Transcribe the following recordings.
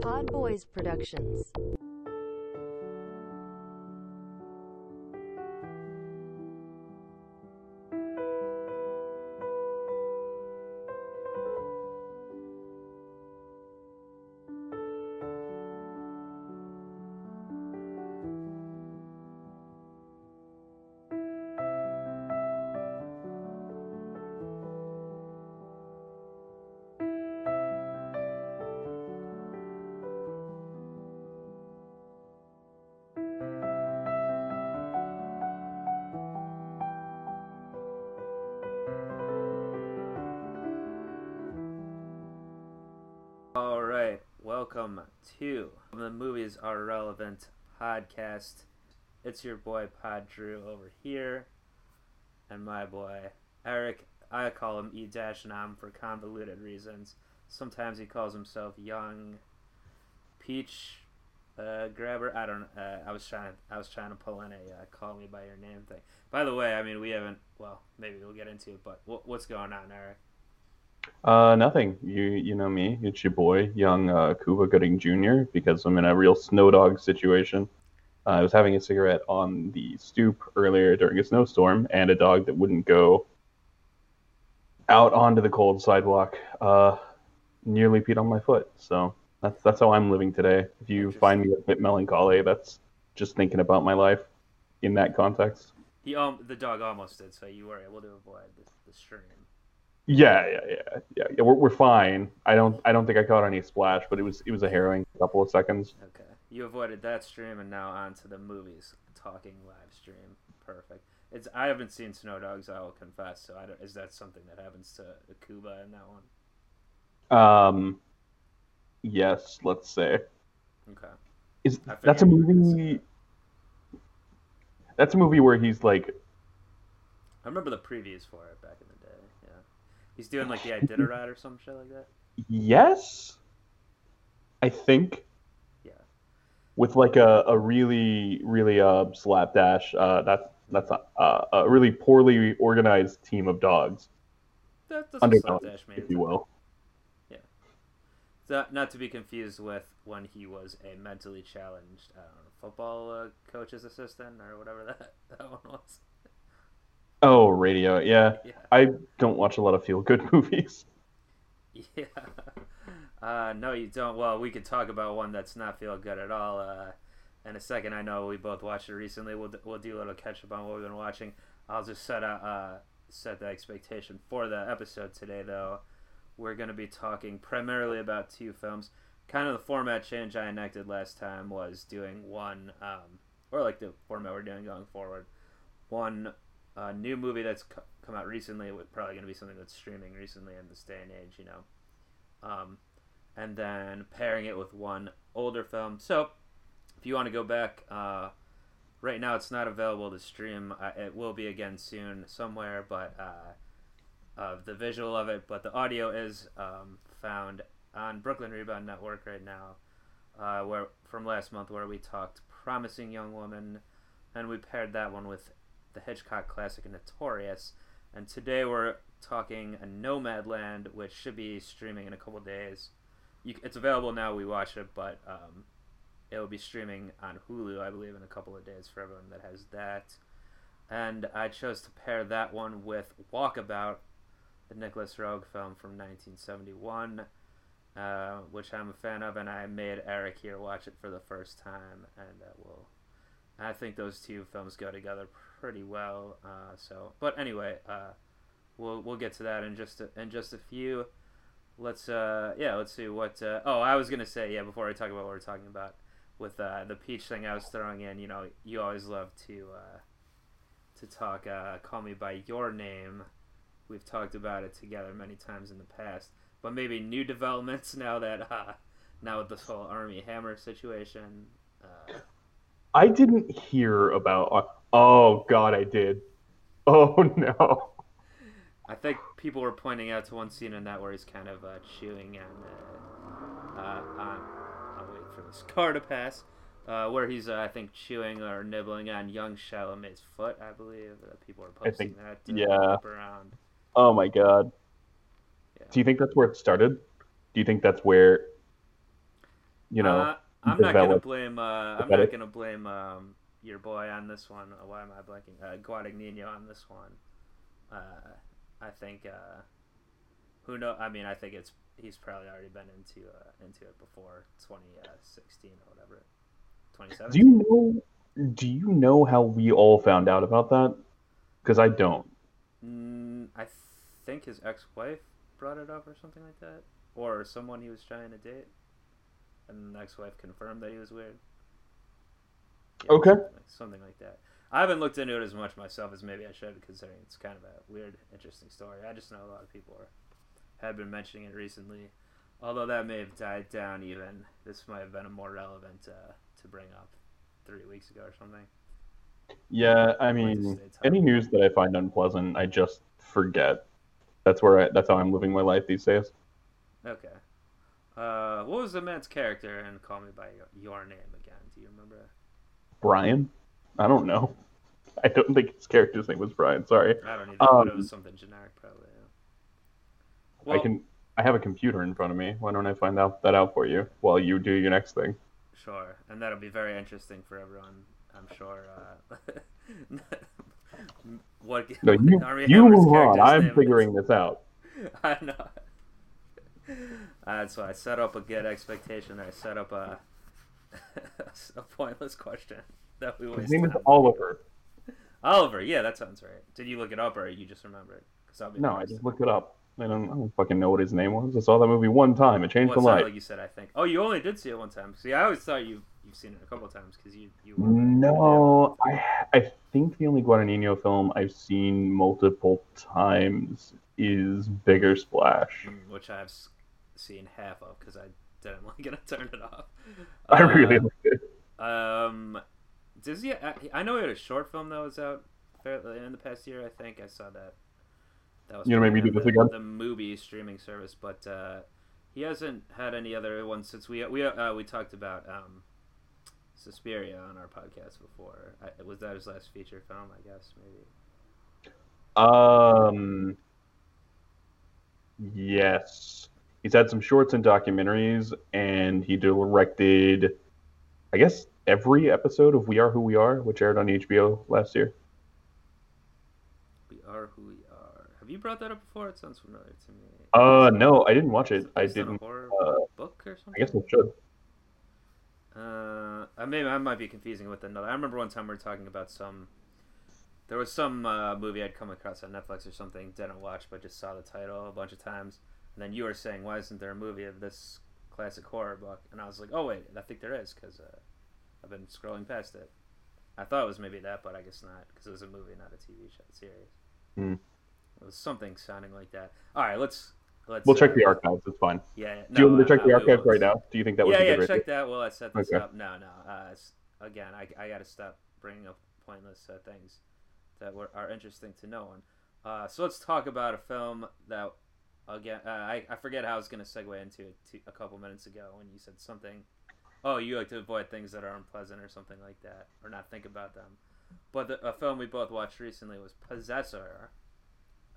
Pod Boys Productions. Movies are relevant podcast. It's your boy Pod Drew over here, and my boy Eric. I call him E Dash Nam for convoluted reasons. Sometimes he calls himself Young Peach uh, Grabber. I don't. Uh, I was trying. I was trying to pull in a uh, call me by your name thing. By the way, I mean we haven't. Well, maybe we'll get into it. But what, what's going on, Eric? Uh, nothing. You you know me. It's your boy, young uh, Cuba Gooding Jr. Because I'm in a real snow dog situation. Uh, I was having a cigarette on the stoop earlier during a snowstorm, and a dog that wouldn't go out onto the cold sidewalk uh, nearly peed on my foot. So that's that's how I'm living today. If you find me a bit melancholy, that's just thinking about my life in that context. He um the dog almost did, so you were able to avoid the, the stream. Yeah, yeah, yeah, yeah. yeah we're, we're fine. I don't I don't think I caught any splash, but it was it was a harrowing couple of seconds. Okay, you avoided that stream, and now on to the movies talking live stream. Perfect. It's I haven't seen Snow Dogs. I will confess. So I don't, is that something that happens to Cuba in that one? Um, yes, let's say. Okay. Is that's a figured you were gonna say movie? That's a movie where he's like, I remember the previews for it back in the he's doing like the Iditarod or some shit like that. yes, I think. Yeah. With like a, a really really uh slapdash uh that's that's a, uh, a really poorly organized team of dogs That, that's under slapdash, if you will. Yeah. Not, not to be confused with when he was a mentally challenged I football uh, coach's assistant or whatever that, that one was. Oh, radio. Yeah, Yeah. I don't watch a lot of feel good movies. Yeah. Uh, no, you don't. Well, we could talk about one that's not feel good at all uh, in a second. I know we both watched it recently. We'll, we'll do a little catch up on what we've been watching. I'll just set a, uh, set the expectation for the episode today, though. We're going to be talking primarily about two films. Kind of the format change I enacted last time was doing one, um, or like the format we're doing going forward. One uh, new movie that's co- come out recently, probably going to be something that's streaming recently in this day and age, you know. Um, and then pairing it with one older film. So, if you want to go back, uh, right now it's not available to stream. Uh, it will be again soon somewhere, but uh, uh, the visual of it, but the audio is um, found on Brooklyn Rebound Network right now, uh, where from last month where we talked "Promising Young Woman," and we paired that one with the Hitchcock classic "Notorious." And today we're talking a Nomadland, which should be streaming in a couple days. You, it's available now. We watch it, but um, it will be streaming on Hulu, I believe, in a couple of days for everyone that has that. And I chose to pair that one with Walkabout, the Nicolas Roeg film from 1971, uh, which I'm a fan of, and I made Eric here watch it for the first time, and uh, we'll. I think those two films go together pretty well. Uh, so, but anyway, uh, we'll we'll get to that in just a, in just a few. Let's uh yeah, let's see what. Uh, oh, I was gonna say yeah before I talk about what we're talking about with uh, the peach thing I was throwing in. You know, you always love to uh, to talk. Uh, call me by your name. We've talked about it together many times in the past, but maybe new developments now that uh, now with this whole Armie Hammer situation. Uh, I didn't hear about. Oh God, I did. Oh no. I think people were pointing out to one scene in that where he's kind of uh, chewing on, uh, uh, on. I'll wait for this car to pass. Uh, where he's, uh, I think, chewing or nibbling on young Chalamet's foot. I believe uh, people are I posting think- that uh, yeah. around. Oh my God. Yeah. Do you think that's where it started? Do you think that's where you know, Uh, I'm not gonna blame. Uh, I'm not gonna blame um, your boy on this one. Uh, Why am I blanking? Uh, Guadagnino on this one. Uh, I think. Uh, who know? I mean, I think it's he's probably already been into uh, into it before 2016 or whatever. do you know? Do you know how we all found out about that? Because I don't. Mm, I think his ex-wife brought it up or something like that, or someone he was trying to date, and the ex-wife confirmed that he was weird. Okay. something like, something like that. I haven't looked into it as much myself as maybe I should, considering it's kind of a weird, interesting story. I just know a lot of people are, have been mentioning it recently. Although that may have died down, even this might have been a more relevant uh, to bring up three weeks ago or something. Yeah, I mean, any news that I find unpleasant, I just forget. That's where I, that's how I'm living my life these days. Okay. Uh, what was the man's character in Call Me by Your Name again? Do you remember? Brian? I don't know. I don't think his character's name was Brian. Sorry. I don't even know, it Um, was something generic, probably. Yeah. I can. I have a computer in front of me. Why don't I find out that out for you while you do your next thing? Sure, and that'll be very interesting for everyone. I'm sure. Uh, what? No, you, you move on. I'm figuring this out. I know. Uh, so I set up a good expectation. I set up a a pointless question that we His name is. Oliver. Oliver. Yeah, that sounds right. Did you look it up or you just remember it? No, I just looked it up. I don't, I don't fucking know what his name was. I saw that movie one time. It changed Well, my life. like you said. I think. Oh, you only did see it one time. See, I always thought you you've seen it a couple times because you you. No, I I think the only Guadagnino film I've seen multiple times is Bigger Splash. Mm, which I've seen half of because I didn't like it. I turned it off. I Uh, really liked it. Um, does he? I, I know he had a short film that was out fairly in the past year. I think I saw that. That was You wanna maybe do this the, again? The movie streaming service, but uh, he hasn't had any other ones since we we uh, we talked about um, Suspiria on our podcast before. I, was that his last feature film? I guess maybe. Um, yes, he's had some shorts and documentaries, and he directed, I guess, every episode of We Are Who We Are, which aired on HBO last year. We are who we are. Have you brought that up before? It sounds familiar to me. Uh, no, I didn't watch it. I based on a didn't. horror uh, book or something. I guess I should. Uh, I maybe I might be confusing with another. I remember one time we were talking about some. There was some uh, movie I'd come across on Netflix or something, didn't watch, but just saw the title a bunch of times. And then you were saying, "Why isn't there a movie of this classic horror book?" And I was like, "Oh wait, I think there is because uh, I've been scrolling past it." I thought it was maybe that, but I guess not because it was a movie, not a TV show series. Hmm. It was something sounding like that. All right, let's let's. We'll check uh, the archives. It's fine. Yeah. yeah. Do you want me to check the archives right now? Do you think that was yeah, a yeah, good idea? check that while I set this Okay. up. No, no. Uh, again, I, I got to stop bringing up pointless uh, things that were, are interesting to no one. Uh, so let's talk about a film that, again, uh, I, I forget how I was going to segue into it to, a couple minutes ago when you said something. Oh, you like to avoid things that are unpleasant or something like that, or not think about them. But the, a film we both watched recently was Possessor,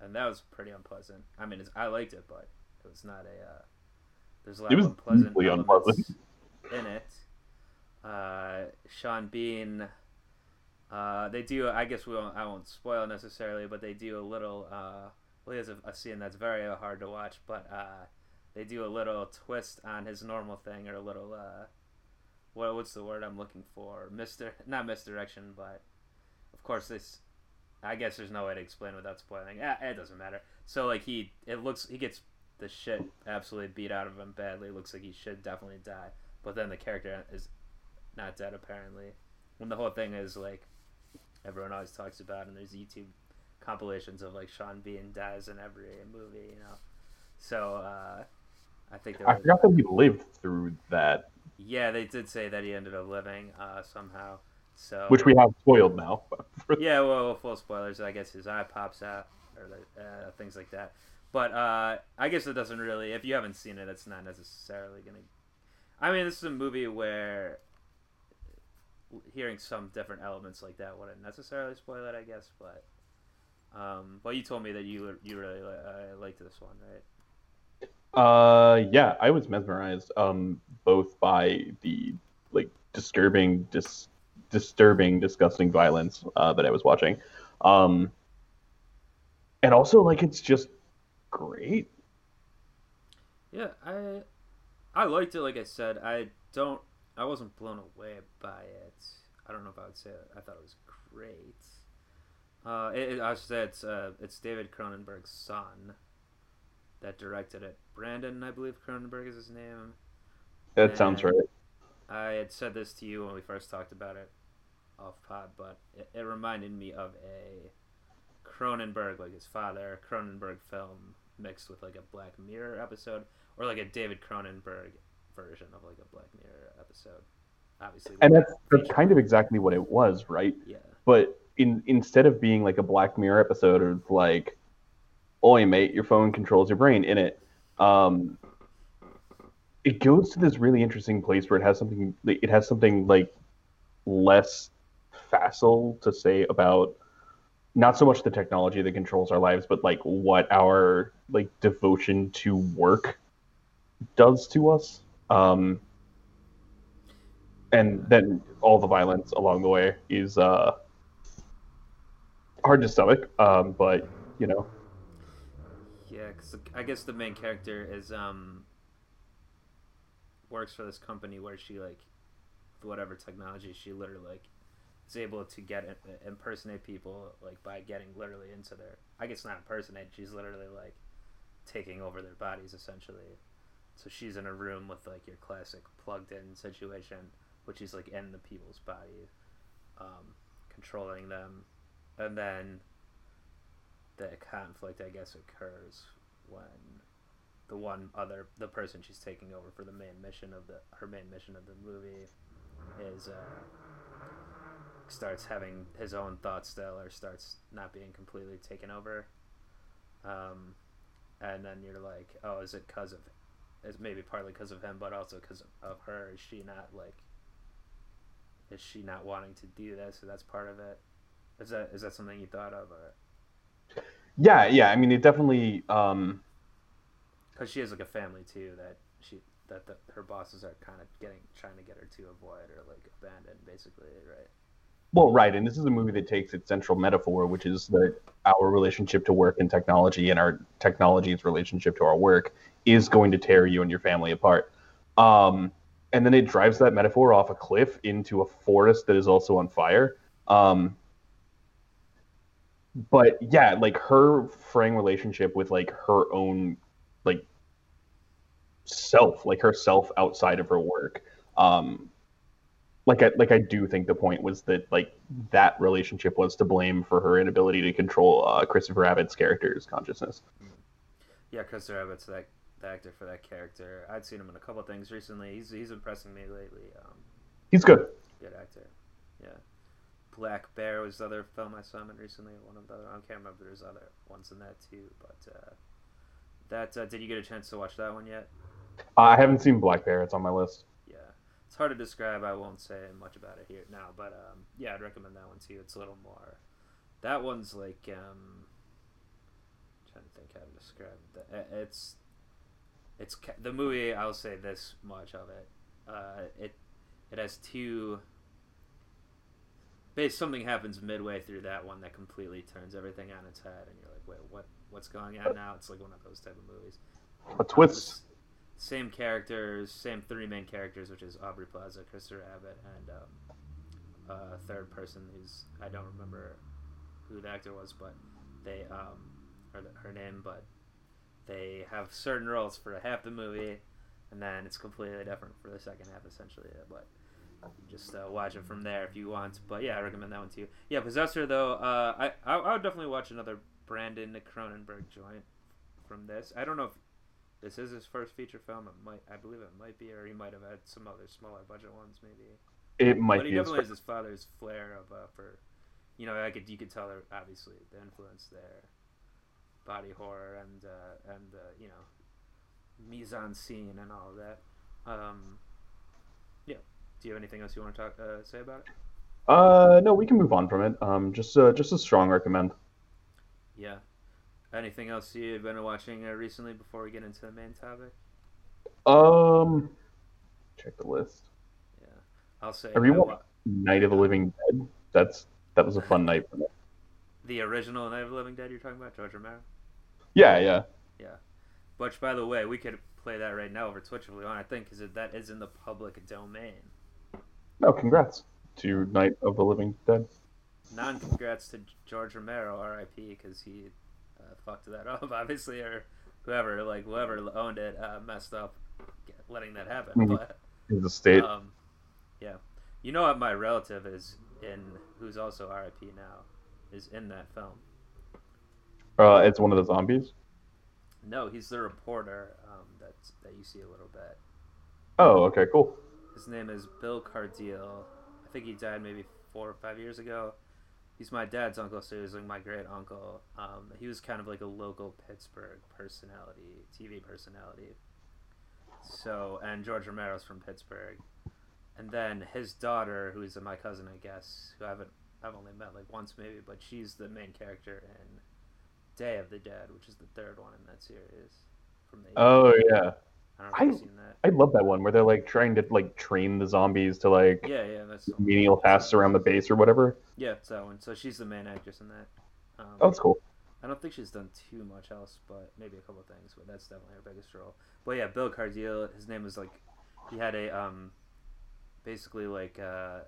and that was pretty unpleasant. I mean, it's, I liked it, but it was not a. Uh, there's a lot It was of unpleasant elements unpleasant. in it. Uh, Sean Bean. Uh, they do. I guess we won't. I won't spoil necessarily, but they do a little. Uh, he has a, a scene that's very hard to watch, but uh, they do a little twist on his normal thing, or a little. Uh, what what's the word I'm looking for? Mister, not misdirection, but of course this. I guess there's no way to explain without spoiling. Eh, it doesn't matter. So like he, it looks he gets the shit absolutely beat out of him badly. It looks like he should definitely die, but then the character is not dead apparently. When the whole thing is like everyone always talks about, and there's YouTube compilations of like Sean Bean dies in every movie, you know. So uh, I think there I forgot that he lived through that, yeah, they did say that he ended up living uh, somehow. So which we have spoiled now. yeah, well, full spoilers. I guess his eye pops out or uh, things like that. But uh, I guess it doesn't really. If you haven't seen it, it's not necessarily gonna. I mean, this is a movie where hearing some different elements like that wouldn't necessarily spoil it, I guess. But um, but you told me that you you really uh, liked this one, right? Uh, yeah, I was mesmerized, um, both by the like disturbing, dis- disturbing, disgusting violence uh, that I was watching, um, and also like it's just great. Yeah, I I liked it. Like I said, I don't. I wasn't blown away by it. I don't know if I would say it. I thought it was great. Uh, it, it, I should say it's uh, it's David Cronenberg's son that directed it. Brandon, I believe Cronenberg is his name. That sounds right. I had said this to you when we first talked about it off pod, but it, it reminded me of a Cronenberg, like his father, Cronenberg film mixed with like a Black Mirror episode, or like a David Cronenberg version of like a Black Mirror episode. Obviously, And that's, that's kind of exactly what it was, right? yeah, But in instead of being like a Black Mirror episode of like, "Oi, mate, your phone controls your brain," in it, um, it goes to this really interesting place where it has something. It has something like less facile to say about not so much the technology that controls our lives, but like what our like devotion to work does to us. Um, and then all the violence along the way is uh, hard to stomach. Um, but you know, yeah. Because I guess the main character is um works for this company where she like whatever technology she literally like is able to get impersonate people like by getting literally into their I guess not impersonate she's literally like taking over their bodies essentially so she's in a room with like your classic plugged in situation which is like in the people's body um, controlling them and then the conflict I guess occurs when the one other the person she's taking over for the main mission of the her main mission of the movie is uh, starts having his own thoughts still or starts not being completely taken over. Um, and then you're like oh is it because of it's maybe partly because of him but also because of her? Is she not like is she not wanting to do this? So that's part of it is that is that something you thought of or yeah, yeah. I mean, it definitely. Um, because she has like a family too that she that the, her bosses are kind of getting trying to get her to avoid or like abandon basically right Well, right, and this is a movie that takes its central metaphor, which is that our relationship to work and technology, and our technology's relationship to our work, is going to tear you and your family apart. Um, and then it drives that metaphor off a cliff into a forest that is also on fire. Um, but yeah, like her fraying relationship with like her own like self, like herself outside of her work. Um, like I like I do think the point was that like that relationship was to blame for her inability to control uh, Christopher Abbott's character's consciousness. yeah Christopher Abbott's that the actor for that character I'd seen him in a couple things recently he's he's impressing me lately um, He's good. good actor yeah Black Bear was the other film I saw him in recently one of the other, I can't remember there's other ones in that too but uh, that uh, did you get a chance to watch that one yet I haven't seen Black Bear. It's on my list. yeah it's hard to describe i won't say much about it here now but um, yeah i'd recommend that one too it's a little more that one's like um, trying to think how to describe it Uh, it's it's the movie i'll say this much of it uh, it it has two base something happens midway through that one that completely turns everything on its head and you're like wait what what's going on now it's like one of those type of movies A twist. same characters, same three main characters, which is Aubrey Plaza, Christopher Abbott, and um, a third person who's I don't remember who the actor was, but they um, or the, her name, but they have certain roles for half the movie, and then it's completely different for the second half, essentially. But just uh, watch it from there if you want. But yeah, I recommend that one to you. Yeah, Possessor though, uh, I, I I would definitely watch another Brandon Cronenberg joint from this. I don't know if this is his first feature film. It might, I believe it might be, or he might have had some other smaller budget ones, maybe. It might but he definitely has his father's flair of uh, for, you know, I could you could tell there obviously the influence there, body horror and uh, and uh, you know, mise en scene and all of that. Um, yeah. Do you have anything else you want to talk uh, say about it? Uh, no, we can move on from it. Um, just uh, just a strong recommend. Yeah. Anything else you've been watching uh, recently before we get into the main topic? Um, check the list. Yeah, I'll say. Have you watched wa- Night of the Living Dead? That's that was a fun night for me. the original Night of the Living Dead you're talking about, George Romero? Yeah, yeah. Which, by the way, we could play that right now over Twitch if we want. I think because that is in the public domain. No, congrats to Night of the Living Dead. Non congrats to George Romero, R.I.P. Because he uh, fucked that up, obviously, or whoever, like whoever owned it, uh, messed up letting that happen. Mhm. But His estate. um, yeah, you know what? My relative is in, who's also R.I.P. now, is in that film. Uh, it's one of the zombies. No, he's the reporter um, that that you see a little bit. Oh, okay, cool. His name is Bill Cardille. I think he died maybe four or five years ago. He's my dad's uncle, so he was like my great uncle. Um, he was kind of like a local Pittsburgh personality, TV personality. So, and George Romero's from Pittsburgh, and then his daughter, who is my cousin, I guess, who I haven't, I've only met like once maybe, but she's the main character in Day of the Dead, which is the third one in that series. From the Oh yeah, I don't know I- seen that. I love that one where they're like trying to like train the zombies to like Yeah, yeah, that's menial tasks around the base or whatever. Yeah, it's that one. So she's the main actress in that. Um, Oh, that's cool. I don't think she's done too much else, but maybe a couple things. But that's definitely her biggest role. But yeah, Bill Cardille. His name was like, he had a um, basically like uh,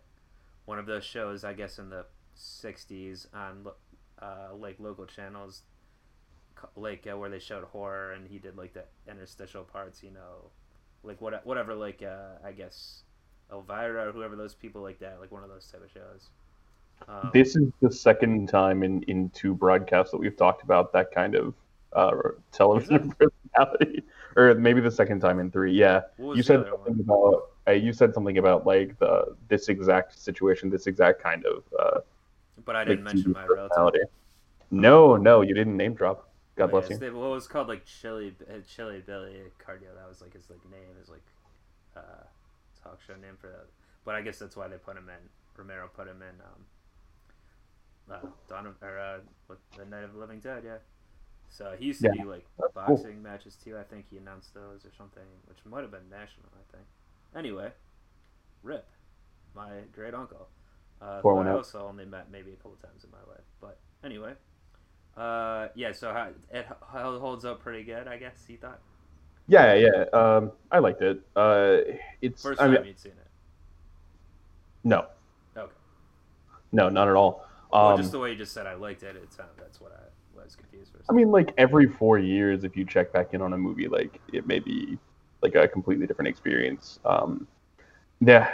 one of those shows I guess in the '60s on uh, like local channels, like uh, where they showed horror, and he did like the interstitial parts. You know, like what whatever like uh, I guess Elvira or whoever those people like that, like one of those type of shows. Um, This is the second time in in two broadcasts that we've talked about that kind of uh, television personality, or maybe the second time in three. Yeah, you said other one? something about uh, you said something about like the this exact situation, this exact kind of uh, But I didn't like, mention my relative. personality. No, no, you didn't name drop. God bless you. it's the- What was called like Chilly uh, Chilly Billy Cardille. That was like his like name, his like uh, talk show name for that. But I guess that's why they put him in. Romero put him in um, uh, Dawn of or uh, what, the Night of the Living Dead. Yeah. So he used to Yeah, do like that's cool. boxing matches too. I think he announced those or something, which might have been national. I think. Anyway, Rip, my great uncle. Uh, Pour who one I also only met maybe a couple times in my life. But anyway, uh, yeah. So it holds up pretty good, I guess. You thought Yeah, yeah. Um, I liked it. Uh, it's first I time mean, you'd seen it. no, Okay. no, not at all. Well, Um, just the way you just said I liked it. It's sounded that's what I was confused for. I mean, like every four years, if you check back in on a movie, like it may be like a completely different experience. Um, the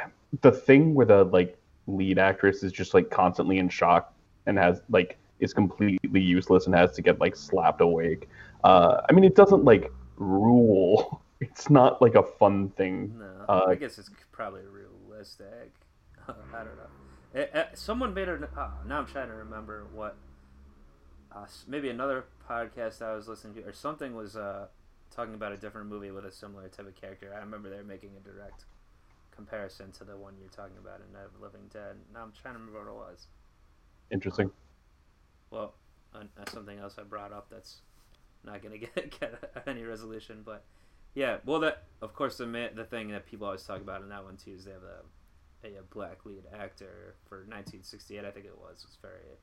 the thing where the like lead actress is just like constantly in shock and has like is completely useless and has to get like slapped awake. Uh, I mean, it doesn't like rule. It's not like a fun thing. no, uh, I guess it's probably realistic. I don't know. It, it, someone made a. Oh, now I'm trying to remember what. Uh, maybe another podcast I was listening to, or something was uh, talking about a different movie with a similar type of character. I remember they were making a direct comparison to the one you're talking about in Night of the Living Dead. Now I'm trying to remember what it was. Interesting. Well, uh, something else I brought up that's not gonna get get any resolution, but yeah. Well, that of course the ma- the thing that people always talk about in that one too is they have a, a, black lead actor for 1968. I think it was was very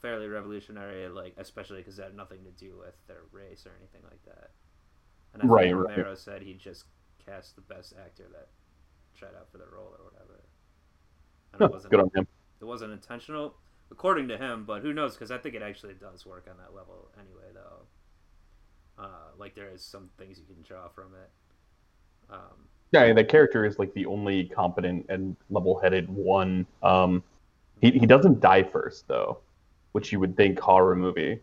fairly revolutionary, like especially because it had nothing to do with their race or anything like that. And I Right, think right. Romero said he just cast the best actor that tried out for the role or whatever. And it wasn't good on him. it wasn't intentional, according to him. But who knows? Because I think it actually does work on that level anyway, though. Uh, like there is some things you can draw from it. Um, Yeah, and the character is like the only competent and level-headed one. Um, he he doesn't die first though, which you would think horror movie.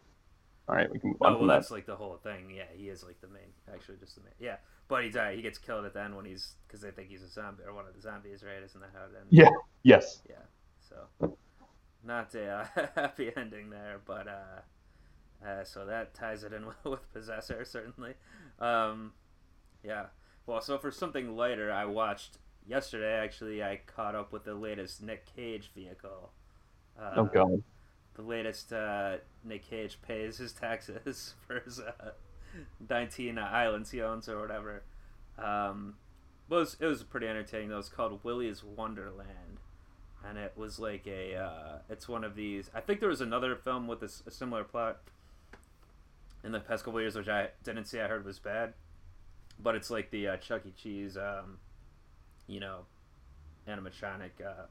All right, we can move on oh well, from that. that's like the whole thing. Yeah, he is like the main, actually just the main. Yeah, but he died. He gets killed at the end when he's because they think he's a zombie or one of the zombies, right? Isn't that how it ends? Yeah. Yes. Yeah. So, not a uh, happy ending there, but uh, uh, so that ties it in with, with Possessor certainly. Um, yeah. Well, so for something lighter, I watched yesterday. Actually, I caught up with the latest Nick Cage vehicle. Uh, Oh god. the latest uh, Nick Cage pays his taxes for his uh, 19 islands he owns or whatever. Um, it was, it was pretty entertaining. Though. It was called Willy's Wonderland, and it was like a uh, it's one of these. I think there was another film with a similar plot in the past couple years, which I didn't see. I heard was bad, but it's like the uh, Chuck E. Cheese, um, you know, animatronic uh,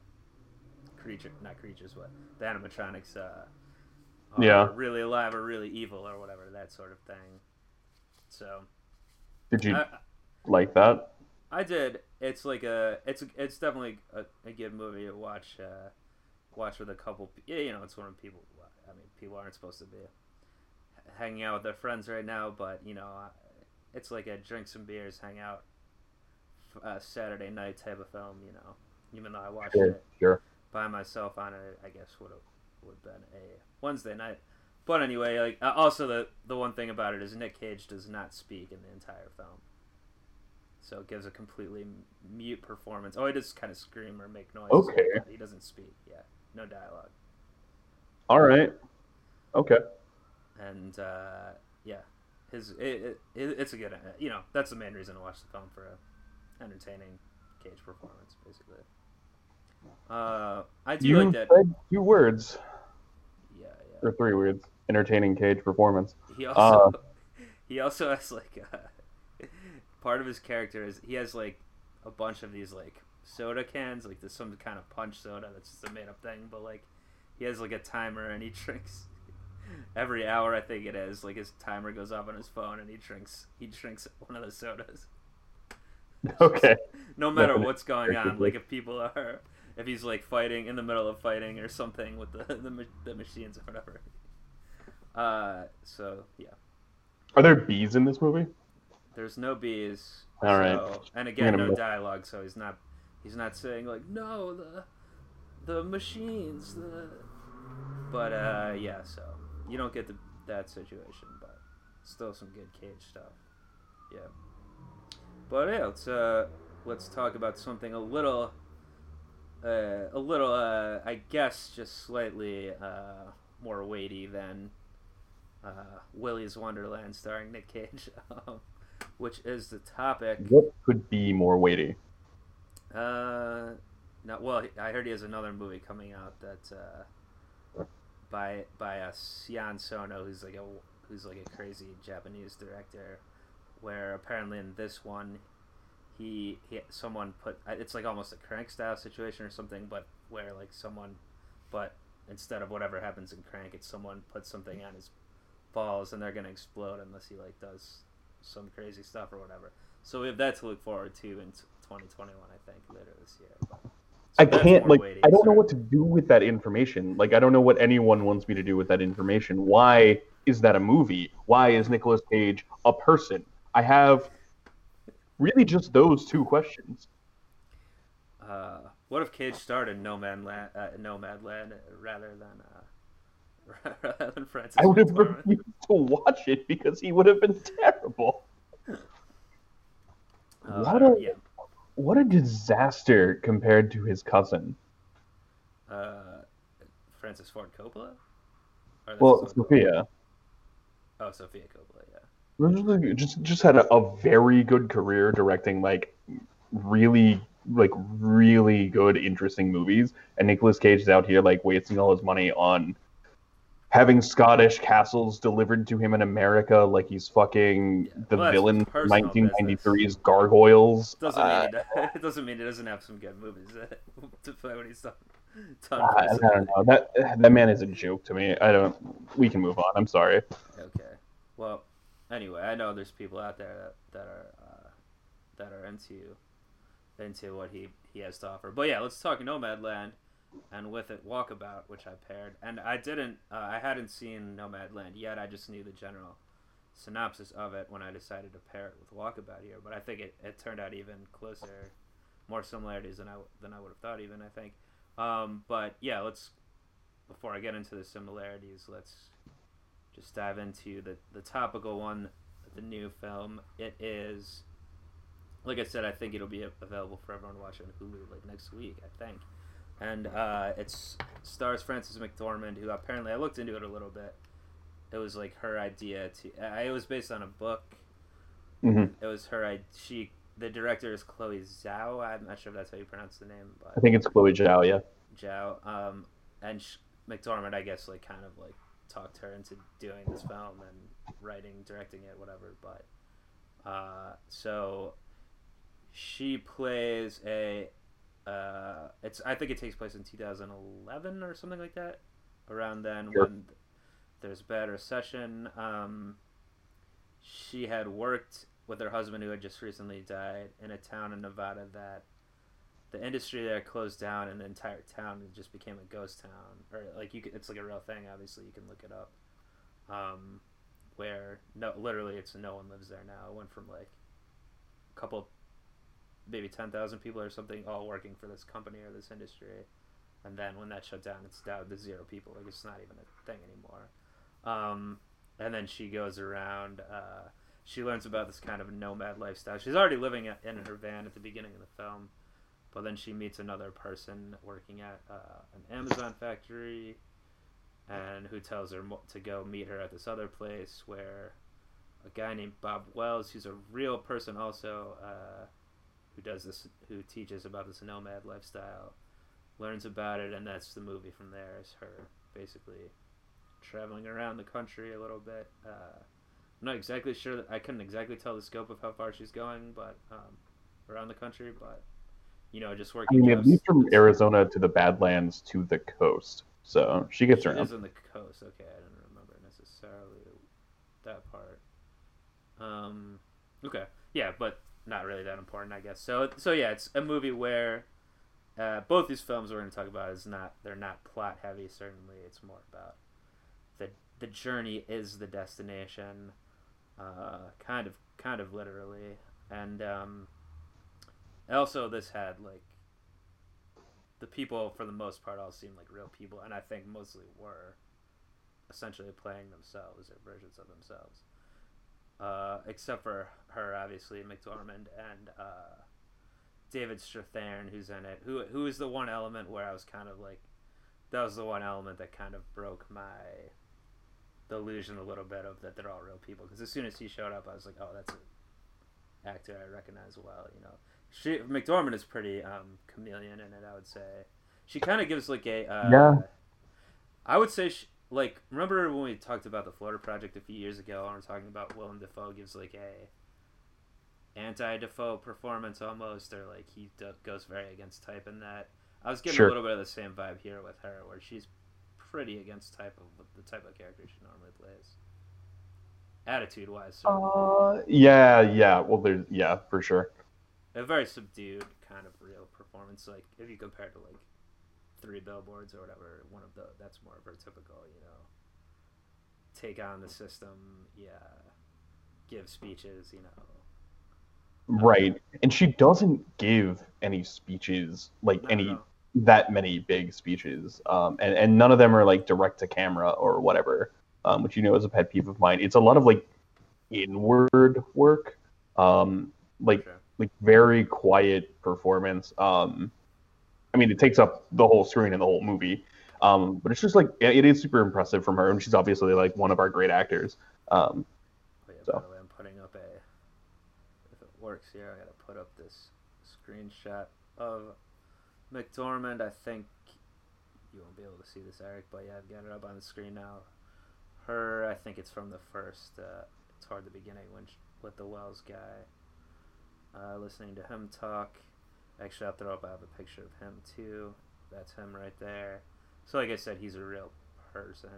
creature, not creatures, but the animatronics. Uh, are Yeah. really alive or really evil or whatever that sort of thing. So Did you I, like that? I did. It's like a. It's it's definitely a, a good movie to watch. Uh, watch with a couple. Yeah, you know, it's one of people. I mean, people aren't supposed to be hanging out with their friends right now, but you know, it's like a drink some beers, hang out, uh, Saturday night type of film. You know, even though I watched Sure, it sure. by myself on it, I guess would have would have been a Wednesday night. But anyway, like uh, also the the one thing about it is Nick Cage does not speak in the entire film, so it gives a completely mute performance. Oh, he does kind of scream or make noise. Okay. but he doesn't speak. Yeah, no dialogue. All right. Okay. And uh, yeah, his it, it, it's a good. uh, You know, that's the main reason to watch the film for a entertaining Cage performance, basically. Uh, I do You like that. said two words Yeah, yeah. or three words. Entertaining Cage performance. He also he also has like uh, part of his character is he has like a bunch of these like soda cans like there's some kind of punch soda that's just a made up thing but like he has like a timer and he drinks every hour I think it is like his timer goes off on his phone and he drinks he drinks one of the sodas. Okay. no matter Definite what's going on like if people are if he's like fighting in the middle of fighting or something with the the, the machines or whatever. Uh so yeah. Are there bees in this movie? There's no bees. All right. so- and again, no miss- dialogue, so he's not he's not saying like no the the machines the. But uh, yeah, so you don't get the, that situation, but still some good cage stuff. Yeah. But yeah, let's uh, let's talk about something a little. Uh, a little, uh, I guess, just slightly uh, more weighty than uh, Willy's Wonderland starring Nick Cage, um, which is the topic. What could be more weighty? Uh, no, well, I heard he has another movie coming out that uh, by by uh, Sion Sono, who's like a who's like a crazy Japanese director, where apparently in this one, he he someone put it's like almost a crank style situation or something, but where like someone, but instead of whatever happens in crank, it's someone puts something on his balls and they're gonna explode unless he like does some crazy stuff or whatever. So we have that to look forward to in 2021, I think, later this year. So I can't like I don't know what to do with that information. Like I don't know what anyone wants me to do with that information. Why is that a movie? Why is Nicolas Cage a person? I have really just those two questions. Uh, what if Cage starred in Nomadland, uh, Nomadland rather than uh, rather than Frances? I would have refused to watch it because he would have been terrible. Uh, What a- yeah. What a disaster compared to his cousin. Uh, Francis Ford Coppola. Well, Sofia Oh, Sofia Coppola. Yeah. just just had a, a very good career directing like really like really good interesting movies, and Nicolas Cage is out here like wasting all his money on having Scottish castles delivered to him in America like he's fucking Yeah, the well, villain from personal 1993's Gargoyles. Doesn't Uh, mean it, it doesn't mean he doesn't have some good movies uh, to play when he's done. done I, I don't know. That that man is a joke to me. I don't. We can move on. I'm sorry. Okay. Well, anyway, I know there's people out there that, that are uh, that are into into what he he has to offer. But yeah, let's talk Nomadland, and with it Walkabout, which I paired. And I didn't, uh, I hadn't seen Nomadland yet. I just knew the general synopsis of it when I decided to pair it with Walkabout here. But I think it, it turned out even closer, more similarities than I than I would have thought. Even I think. Um, but yeah, let's before I get into the similarities, let's just dive into the, the topical one, the new film. It is, like I said, I think it'll be available for everyone to watch on Hulu like next week. I think. And uh, it's stars Frances McDormand, who apparently I looked into it a little bit. It was like her idea to. Uh, it was based on a book. hmm It was her. I she the director is Chloe Zhao. I'm not sure if that's how you pronounce the name, but I think it's Chloe Zhao. Yeah. Zhao. Um, and sh- McDormand, I guess, like kind of like talked her into doing this film and writing, directing it, whatever. But uh, so she plays a. Uh, it's I think it takes place in 2011 or something like that. Around then, Sure. when there's a bad recession, um, she had worked with her husband who had just recently died in a town in Nevada that the industry there closed down and the entire town just became a ghost town or like you could, it's like a real thing obviously you can look it up um, where no literally it's no one lives there now it went from like a couple maybe 10,000 people or something all working for this company or this industry. And then when that shut down it's down to zero people. Like it's not even a thing anymore. Um, and then she goes around uh, she learns about this kind of nomad lifestyle. She's already living in her van at the beginning of the film but then she meets another person working at uh, an Amazon factory, and who tells her to go meet her at this other place where a guy named Bob Wells, who's a real person also, uh, who does this, who teaches about this nomad lifestyle, learns about it, and that's the movie from there. Is her basically traveling around the country a little bit. Uh, I'm not exactly sure that I couldn't exactly tell the scope of how far she's going, but um, around the country, but you know, just I working. mean, at jobs. from Arizona to the Badlands to the coast, so she gets She around. is on the coast. Okay, I don't remember necessarily that part. Um, okay, yeah, but not really that important, I guess. So, so yeah, it's a movie where uh, both these films we're going to talk about is not they're not plot heavy. Certainly, it's more about the the journey is the destination, uh, kind of kind of literally, and um, also this had like the people for the most part all seemed like real people and i think mostly were essentially playing themselves or versions of themselves uh, except for her obviously mcdormand and uh, david strathairn who's in it who who is the one element where i was kind of like that was the one element that kind of broke my the illusion a little bit of that they're all real people. Because as soon as he showed up i was like oh that's an actor i recognize well you know. She mcdormand is pretty um, chameleon in it i would say. She kind of gives like a uh, Yeah. i would say she, like remember when we talked about the florida project a few years ago and we're talking about willem dafoe gives like a anti-dafoe performance almost or like he d- goes very against type in that i was getting Sure. a little bit of the same vibe here with her where she's pretty against type of the type of character she normally plays attitude wise Uh, yeah, yeah. Well, there's yeah for sure. a very subdued kind of real performance. Like if you compare to like three billboards or whatever, one of the that's more of her typical, you know, take on the system, yeah, give speeches, you know. Right, and she doesn't give any speeches like at any all. that many big speeches, um, and and none of them are like direct to camera or whatever, um, which you know is a pet peeve of mine. It's a lot of like inward work, um, like Sure. like very quiet performance. Um, I mean, it takes up the whole screen in the whole movie, um, but it's just like it it is super impressive from her, and she's obviously like one of our great actors. Um, Oh, yeah, So. by the way, I'm putting up a. If it works here, I gotta put up this screenshot of McDormand. I think you won't be able to see this, Eric, but yeah, I've got it up on the screen now. Her, I think it's from the first, uh, toward the beginning when sh with the Wells guy. Uh, listening to him talk. Actually, I'll throw up. I have a picture of him too. That's him right there. So, like I said, he's a real person,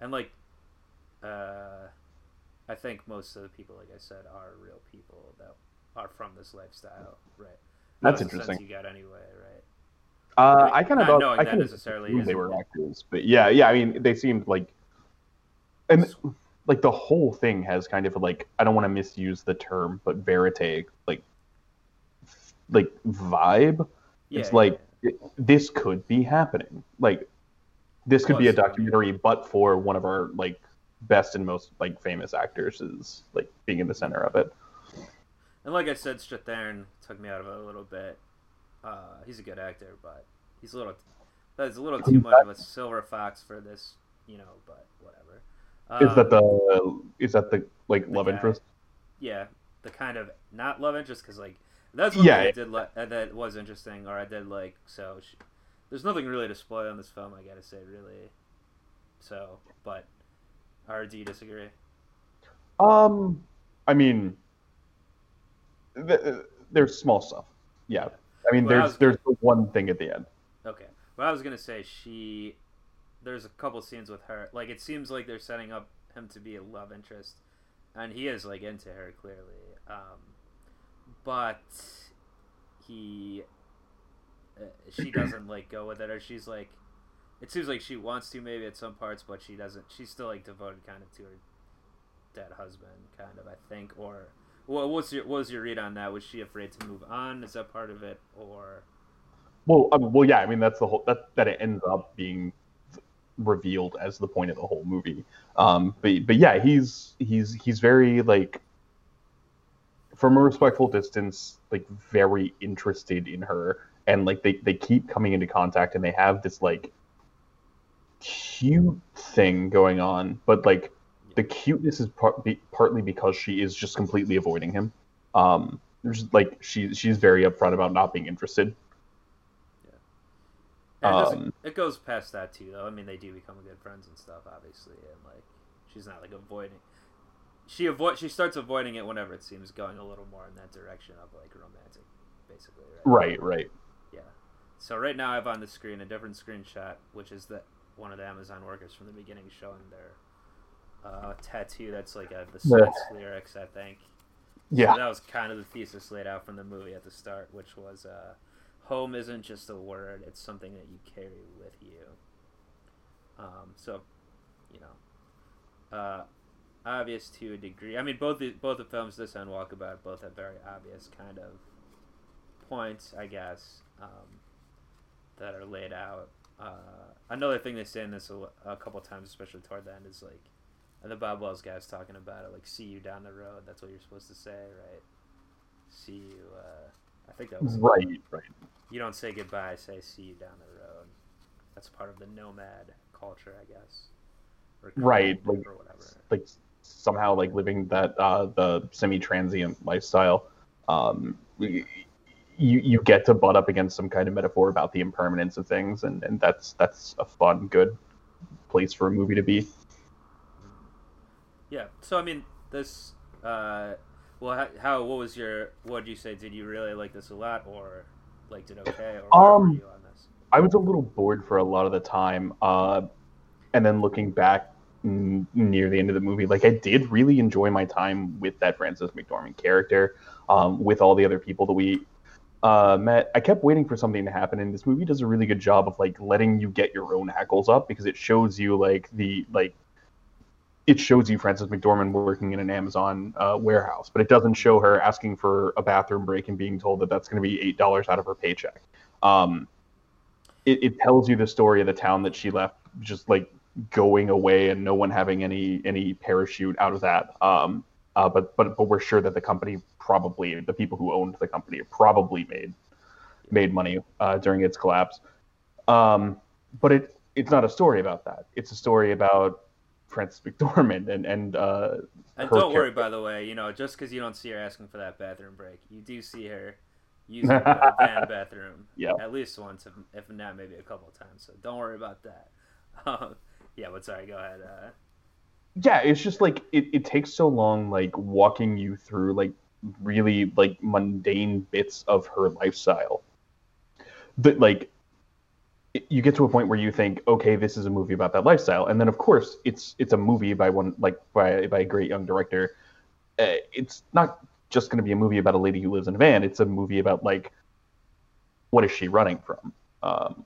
and like, uh, I think most of the people, like I said, are real people that are from this lifestyle, right? That That's interesting. You got anyway, right? Uh, I kind of knowing I that necessarily assumed they were actors, but yeah, yeah. I mean, they seemed like, and like the whole thing has kind of like I don't want to misuse the term, but verite like like vibe. Yeah, it's yeah, like yeah. it- this could be happening. Like this could be a Plus, I mean- documentary, but for one of our like best and most like famous actors is like being in the center of it. And like I said, Strathairn took me out of it a little bit. Uh, he's a good actor, but he's a little that's a little too much of a silver fox for this, you know. But whatever. is that Um, the is that the like the love guy. interest? yeah, the kind of not love interest because like that's one Yeah, thing I did like uh, that was interesting, or I did like. So she, there's nothing really to spoil on this film, I gotta say, really. So, but, or do you disagree? Um, I mean, th- th- there's small stuff. Yeah, I mean, Well, I there's was- there's the one thing at the end. Okay. Well, I was gonna say she. There's a couple scenes with her. Like it seems like they're setting up him to be a love interest, and he is like into her clearly. Um, but he, uh, she doesn't like go with it, or she's like, it seems like she wants to maybe at some parts, but she doesn't. She's still like devoted kind of to her dead husband, kind of I think. Or what what's your what was your read on that? Was she afraid to move on? Is that part of it, or? Well, I mean, well, yeah. I mean, that's the whole that that it ends up being revealed as the point of the whole movie. Um, but but yeah, he's he's he's very like from a respectful distance, like very interested in her, and like they they keep coming into contact, and they have this like cute thing going on, but like the cuteness is part, be, partly because she is just completely avoiding him. Um, there's like she she's very upfront about not being interested. It, Um, it goes past that too, though. I mean, they do become good friends and stuff, obviously, and like she's not like avoiding. She avoid. She starts avoiding it whenever it seems going a little more in that direction of like romantic, basically. Right, right. Yeah. So right now I have on the screen a different screenshot, which is that one of the Amazon workers from the beginning showing their uh, tattoo. That's like a, the Yeah. Lyrics, I think. Yeah. So that was kind of the thesis laid out from the movie at the start, which was uh, home isn't just a word; it's something that you carry with you. Um, so, you know, uh, obvious to a degree. I mean, both the both the films, this and Walkabout, both have very obvious kind of points, I guess, um, that are laid out. Uh, another thing they say in this a, a couple times, especially toward the end, is like, and the Bob Wells guy's talking about it, like, see you down the road. That's what you're supposed to say, right? See you. Uh, I think that was Right, right. you don't say goodbye, say see you down the road. That's part of the nomad culture, I guess. Or Right, like- or whatever. Like somehow like living that uh the semi-transient lifestyle. Um you you get to butt up against some kind of metaphor about the impermanence of things and and that's that's a fun good place for a movie to be. Yeah. So I mean, this. Uh, well, how, how? What was your? What did you say? Did you really like this a lot, or liked it okay, or Um, were you on this? I was a little bored for a lot of the time. Uh, and then looking back n- near the end of the movie, like I did really enjoy my time with that Frances McDormand character, um, with all the other people that we uh, met. I kept waiting for something to happen, and this movie does a really good job of like letting you get your own hackles up because it shows you like the like. It shows you Frances McDormand working in an Amazon uh, warehouse, but it doesn't show her asking for a bathroom break and being told that that's going to be eight dollars out of her paycheck. Um, it, it tells you the story of the town that she left just like going away and no one having any any parachute out of that um uh, but but but we're sure that the company probably the people who owned the company probably made made money uh, during its collapse um but it it's not a story about that it's a story about Frances McDormand and and uh And don't worry, by the way. You know, just because you don't see her asking for that bathroom break, you do see her using the van bathroom Yeah. at least once, if, if not maybe a couple of times. So don't worry about that. Um, yeah, but sorry. Go ahead. Uh, yeah it's just like it, it takes so long like walking you through like really like mundane bits of her lifestyle that like you get to a point where you think okay this is a movie about that lifestyle and then of course it's it's a movie by one like by by a great young director uh, it's not just going to be a movie about a lady who lives in a van it's a movie about like what is she running from um.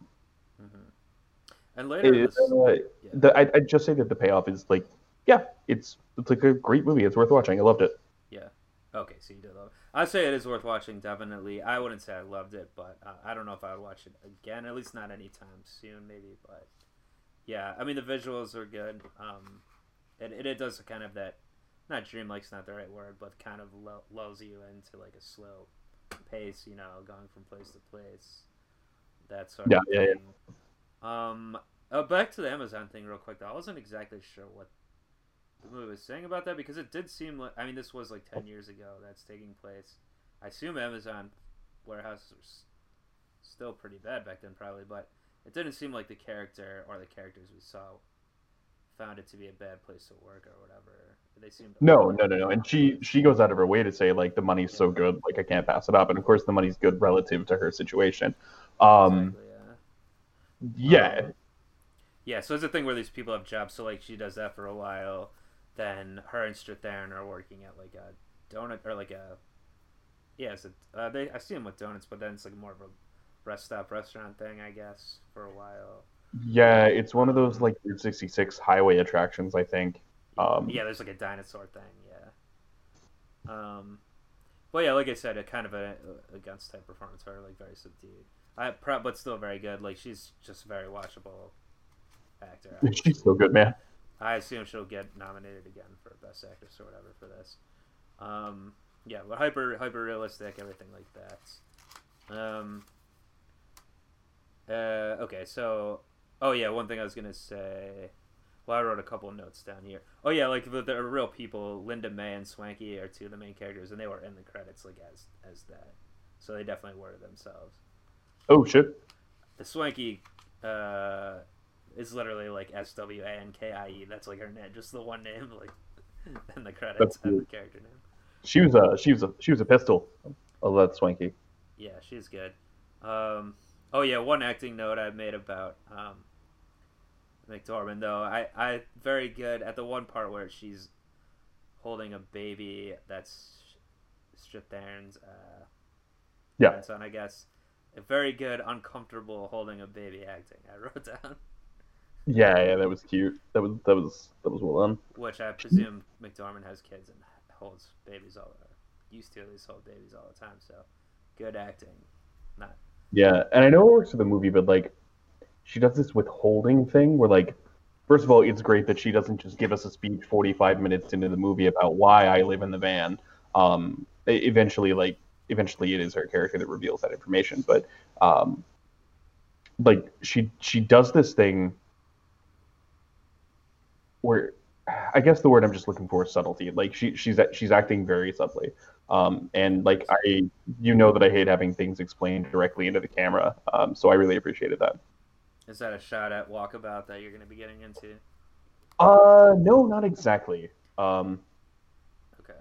And later, in it, this, uh, yeah. the, I, I'd just say that the payoff is like yeah it's it's like a great movie it's worth watching i loved it Yeah. Okay, so you did love it. I'd say it is worth watching, definitely. I wouldn't say I loved it, but uh, I don't know if I would watch it again, at least not anytime soon, maybe. But yeah, I mean, the visuals are good. Um, it, it, it does kind of that, not dreamlike's not the right word, but kind of lu- lulls you into like a slow pace, you know, going from place to place. that sort Yeah, of yeah, yeah. Um, uh, back to the Amazon thing real quick though. I wasn't exactly sure what the movie was saying about that because it did seem like I mean this was like ten years ago that's taking place. I assume Amazon warehouses were s- still pretty bad back then probably, but it didn't seem like the character or the characters we saw found it to be a bad place to work or whatever. They seemed No, no, no, no. And she she goes out of her way to say like the money's so good, like I can't pass it up. And of course, the money's good relative to her situation. Um, Exactly, yeah. Yeah, Um, yeah, so it's a thing where these people have jobs. So like she does that for a while, then her and Strathairn are working at like a donut or like a yeah, it's a, uh, they I see them with donuts, but then it's like more of a rest stop restaurant thing, I guess, for a while. yeah. It's one of those like Route 66 highway attractions, I think. Um, yeah, there's like a dinosaur thing, yeah. Um, but yeah, like I said, a kind of a, a against type performance for like very subdued. I pro- but still very good. Like she's just a very watchable actor. She's so good, man. I assume she'll get nominated again for Best Actress or whatever for this. Um, yeah, but hyper hyper realistic, everything like that. Um, uh, okay, so oh yeah, one thing I was gonna say. Well, I wrote a couple notes down here. Oh yeah, like the, the real people, Linda May and Swankie are two of the main characters, and they were in the credits like as as that. So they definitely were themselves. Oh shit. The Swankie uh, is literally like S W A N K I E. That's like her name, just the one name, like in the credits That's and the character name. She was a she was a she was a pistol. Oh, that's swanky. Yeah, she's good. Um, oh yeah, one acting note I made about um, McDormand though. I I very good at the one part where she's holding a baby that's Strathairn's uh, Yeah. grandson, I guess. A very good, uncomfortable holding a baby acting. I wrote down, Yeah, yeah, that was cute. That was that was that was well done. which I presume McDormand has kids and holds babies all or used to at least hold babies all the time. So good acting. Not Yeah, and I know it works for the movie, but like, she does this withholding thing where like, first of all, it's great that she doesn't just give us a speech 45 minutes into the movie about why I live in the van. Um, eventually, like, eventually, it is her character that reveals that information, but um, like she she does this thing where I guess the word I'm just looking for is subtlety. Like she she's she's acting very subtly. Um, and like I, you know that I hate having things explained directly into the camera. Um, so I really appreciated that. Is that a shot at Walkabout that you're going to be getting into? Uh, no, not exactly. Um, Okay.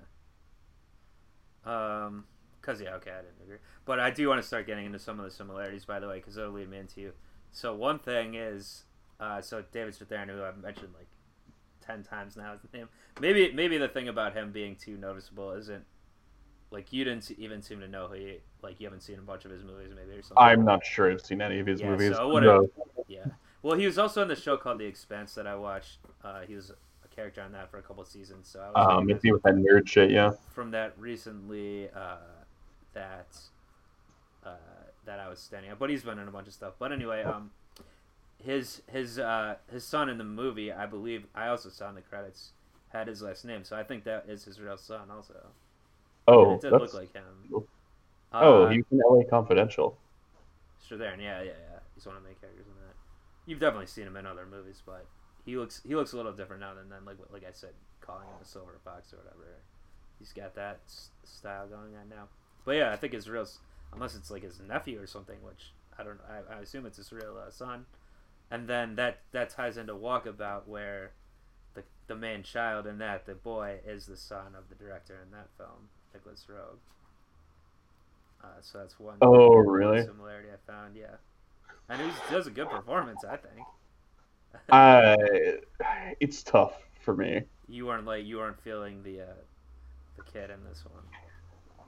Um, cause yeah, okay, I didn't agree, but I do want to start getting into some of the similarities, by the way, because it'll lead me into. You. So one thing is, uh, so David Strathairn, who I've mentioned like ten times now, his name. Maybe maybe the thing about him being too noticeable isn't like you didn't even seem to know who he like you haven't seen a bunch of his movies maybe or something. I'm not sure I've seen any of his Yeah, movies. so No. Yeah. Well, he was also in the show called The Expanse that I watched. Uh, he was a character on that for a couple seasons. So I was Um, it's with that nerd shit, yeah. from that recently uh, that uh, that I was standing up. But he's been in a bunch of stuff. But anyway, um, his his uh, his son in the movie, I believe, I also saw in the credits had his last name. So I think that is his real son also. Oh, it did that's, look like him. cool. oh, Uh, he was in LA Confidential. Strathairn, yeah, yeah, yeah. He's one of the main characters in that. You've definitely seen him in other movies, but he looks he looks a little different now than then. Like like I said, calling him a silver fox or whatever. He's got that s- style going on now. But yeah, I think his real, unless it's like his nephew or something, which I don't. I, I assume it's his real uh, son. And then that that ties into Walkabout, where the the main child in that, the boy, is the son of the director in that film, Nicolas Roeg. Uh, so that's one. Oh, really? Similarity I found, yeah. And he does a good performance, I think. Uh, it's tough for me. you weren't like you weren't feeling the uh, the kid in this one.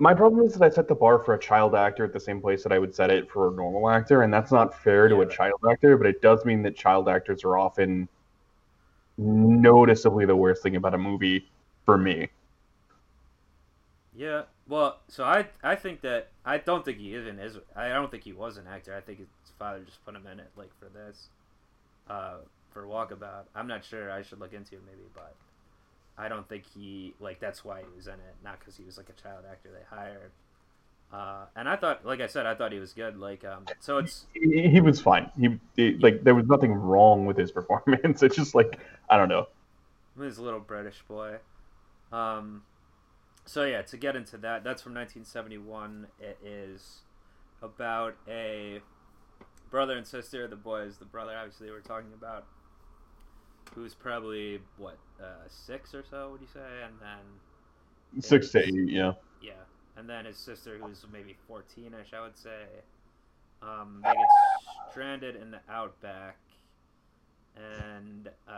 My problem is that I set the bar for a child actor at the same place that I would set it for a normal actor, and that's not fair to Yeah, a child actor, but it does mean that child actors are often noticeably the worst thing about a movie for me. Yeah. Well, so I I think that I don't think he even is. I don't think he was an actor. I think his father just put him in it like for this, uh, for Walkabout. I'm not sure. I should look into it maybe, but I don't think he like that's why he was in it, not because he was like a child actor they hired. Uh, and I thought, like I said, I thought he was good. Like, um, so it's He, he was fine. He, he like there was nothing wrong with his performance. It's just like I don't know. He's a little British boy. Um, so yeah, to get into that, that's from 1971. It is about a brother and sister. The boy is the brother, obviously, we're talking about, who's probably what uh, six or so, would you say? And then Six to eight, yeah. yeah, and then his sister, who's maybe 14ish, I would say. Um, they get stranded in the outback, and uh,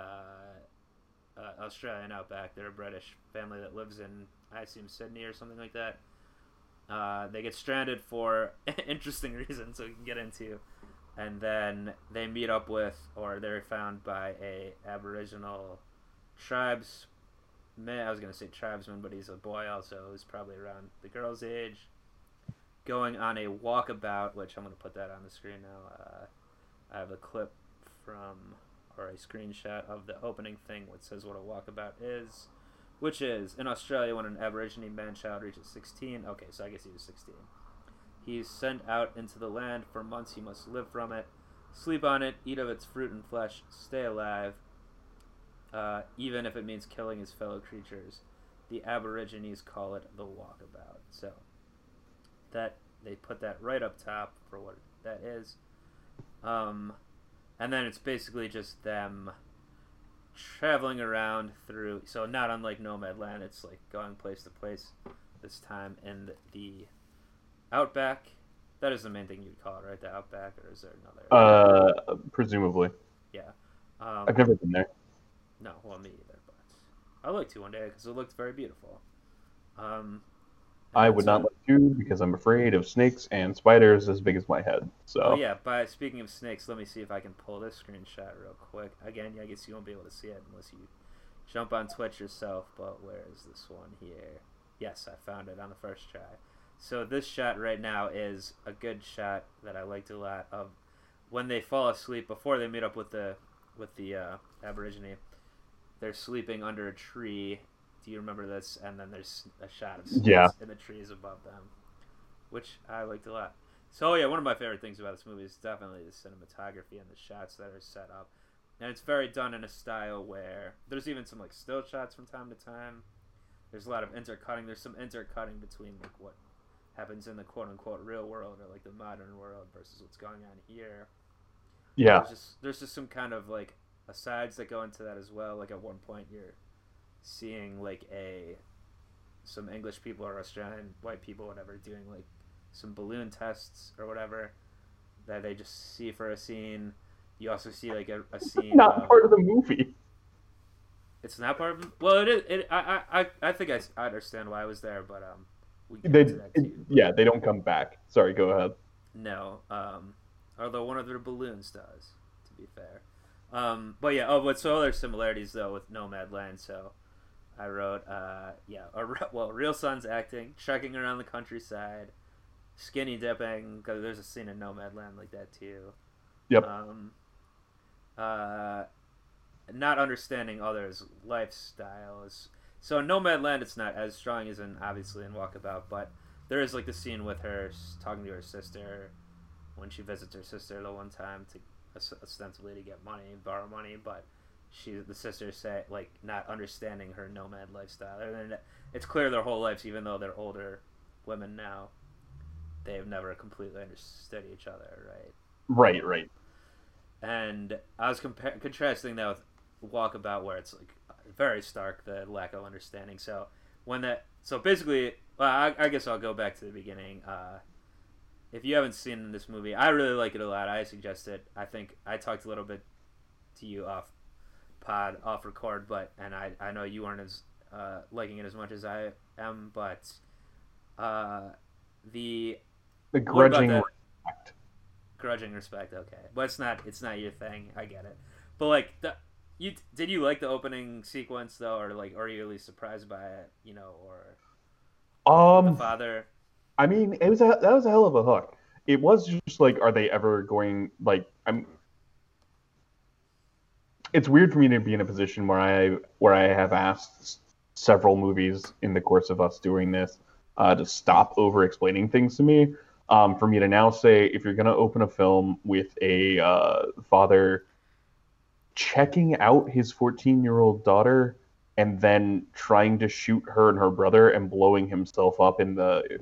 uh, Australian outback. They're a British family that lives in, I assume, Sydney or something like that. Uh, they get stranded for interesting reasons so we can get into, and then they meet up with, or they're found by a Aboriginal tribes man. I was gonna say tribesman, but he's a boy also. Who's probably around the girl's age, going on a walkabout. Which I'm gonna put that on the screen now. Uh, I have a clip from or a screenshot of the opening thing, which says what a walkabout is, which is in Australia when an Aborigine man child reaches 16. Okay, so I guess he was 16. He's sent out into the land for months. He must live from it, sleep on it, eat of its fruit and flesh, stay alive, uh, even if it means killing his fellow creatures. The Aborigines call it the walkabout. So that they put that right up top for what that is. Um, and then it's basically just them traveling around through. So not unlike Nomadland, it's like going place to place. This time in the outback. That is the main thing you'd call it, right? The outback, or is there another? Uh, presumably. yeah. Um, I've never been there. no, well, me either. But I would like to one day because it looked very beautiful. Um, I would not like to because I'm afraid of snakes and spiders as big as my head. So Oh yeah, but speaking of snakes, let me see if I can pull this screenshot real quick. Again, I guess you won't be able to see it unless you jump on Twitch yourself. But where is this one here? Yes, I found it on the first try. So this shot right now is a good shot that I liked a lot of when they fall asleep before they meet up with the with the uh, Aborigine. They're sleeping under a tree. Do you remember this? And then there's a shot of snakes Yeah. in the trees above them, which I liked a lot. So yeah, one of my favorite things about this movie is definitely the cinematography and the shots that are set up, and it's very done in a style where there's even some like still shots from time to time. There's a lot of intercutting. There's some intercutting between like what happens in the quote unquote real world or like the modern world versus what's going on here. yeah, There's just there's just some kind of like asides that go into that as well. Like at one point you're seeing like a some English people or Australian white people whatever doing like some balloon tests or whatever that they just see for a scene. You also see like a, a scene. not of- part of the movie. It's not part of. Well, it is. It, I, I I think I, I understand why I was there, but um, They, get into that too. yeah, they don't come back. Sorry, go ahead. No. Um, although one of their balloons does, to be fair. Um, but yeah. Oh, but so other similarities though with Nomadland. So I wrote, uh, yeah. A, well, real son's acting, trekking around the countryside, skinny dipping because there's a scene in Nomadland like that too. Yep. Um, uh, not understanding others' lifestyles. So in Nomadland, it's not as strong as in obviously in Walkabout, but there is like the scene with her talking to her sister when she visits her sister the one time to ostensibly to get money, borrow money, but she the sister say like not understanding her nomad lifestyle. And it's clear their whole lives, even though they're older women now, they've never completely understood each other, right? Right, right. and I was compa- contrasting that with Walkabout, where it's like very stark the lack of understanding. So when that, so basically, well, I, I guess I'll go back to the beginning. Uh, if you haven't seen this movie, I really like it a lot. I suggest it. I think I talked a little bit to you off pod, off record, but and I I know you aren't as uh, liking it as much as I am, but uh, the The grudging respect. grudging respect okay but it's not it's not your thing i get it but like the you did you like the opening sequence though or like are you at least surprised by it you know or the Um, father I mean, it was a that was a hell of a hook. It was just like, are they ever going like I'm? It's weird for me to be in a position where I where I have asked several movies in the course of us doing this, uh, to stop over explaining things to me. Um, for me to now say, if you're going to open a film with a uh, father checking out his 14 year old daughter and then trying to shoot her and her brother and blowing himself up in the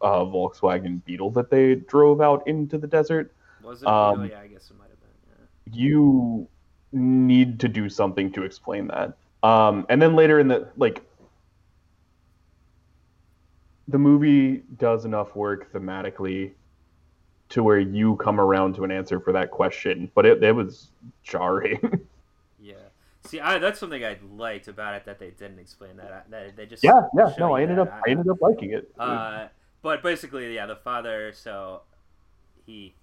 uh, Volkswagen Beetle that they drove out into the desert, Was it? Um, oh, yeah, I guess it might have been. Yeah. you need to do something to explain that. Um, and then later in the like, the movie does enough work thematically to where you come around to an answer for that question, but it, it was jarring. Yeah. See, I, that's something I liked about it that they didn't explain that. I- That they just yeah, yeah. No, I ended that. up I ended up liking it. Uh, but basically, yeah, the father. So he,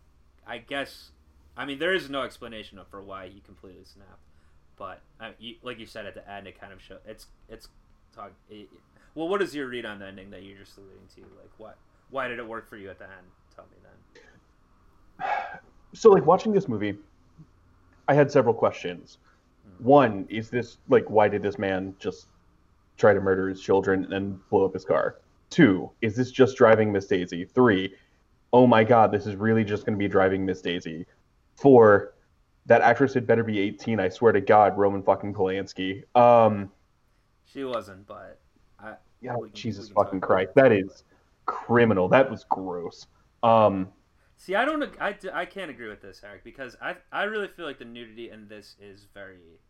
I guess, I mean, there is no explanation for why he completely snapped. But uh, you, like you said at the end, it kind of show it's it's talk. It, well, what is your read on the ending that you're just alluding to? Like, what? Why did it work for you at the end? Tell me then. So like watching this movie i had several questions. One is this like why did this man just try to murder his children and blow up his car? Two is this just driving miss daisy? Three oh my god this is really just going to be driving miss daisy. Four that actress had better be 18 i swear to god roman fucking polanski. Um She wasn't, but I. yeah can- jesus we can talk fucking christ that. that is criminal. That was gross. Um See, I don't. I, I, can't agree with this, Eric, because I I really feel like the nudity in this is very,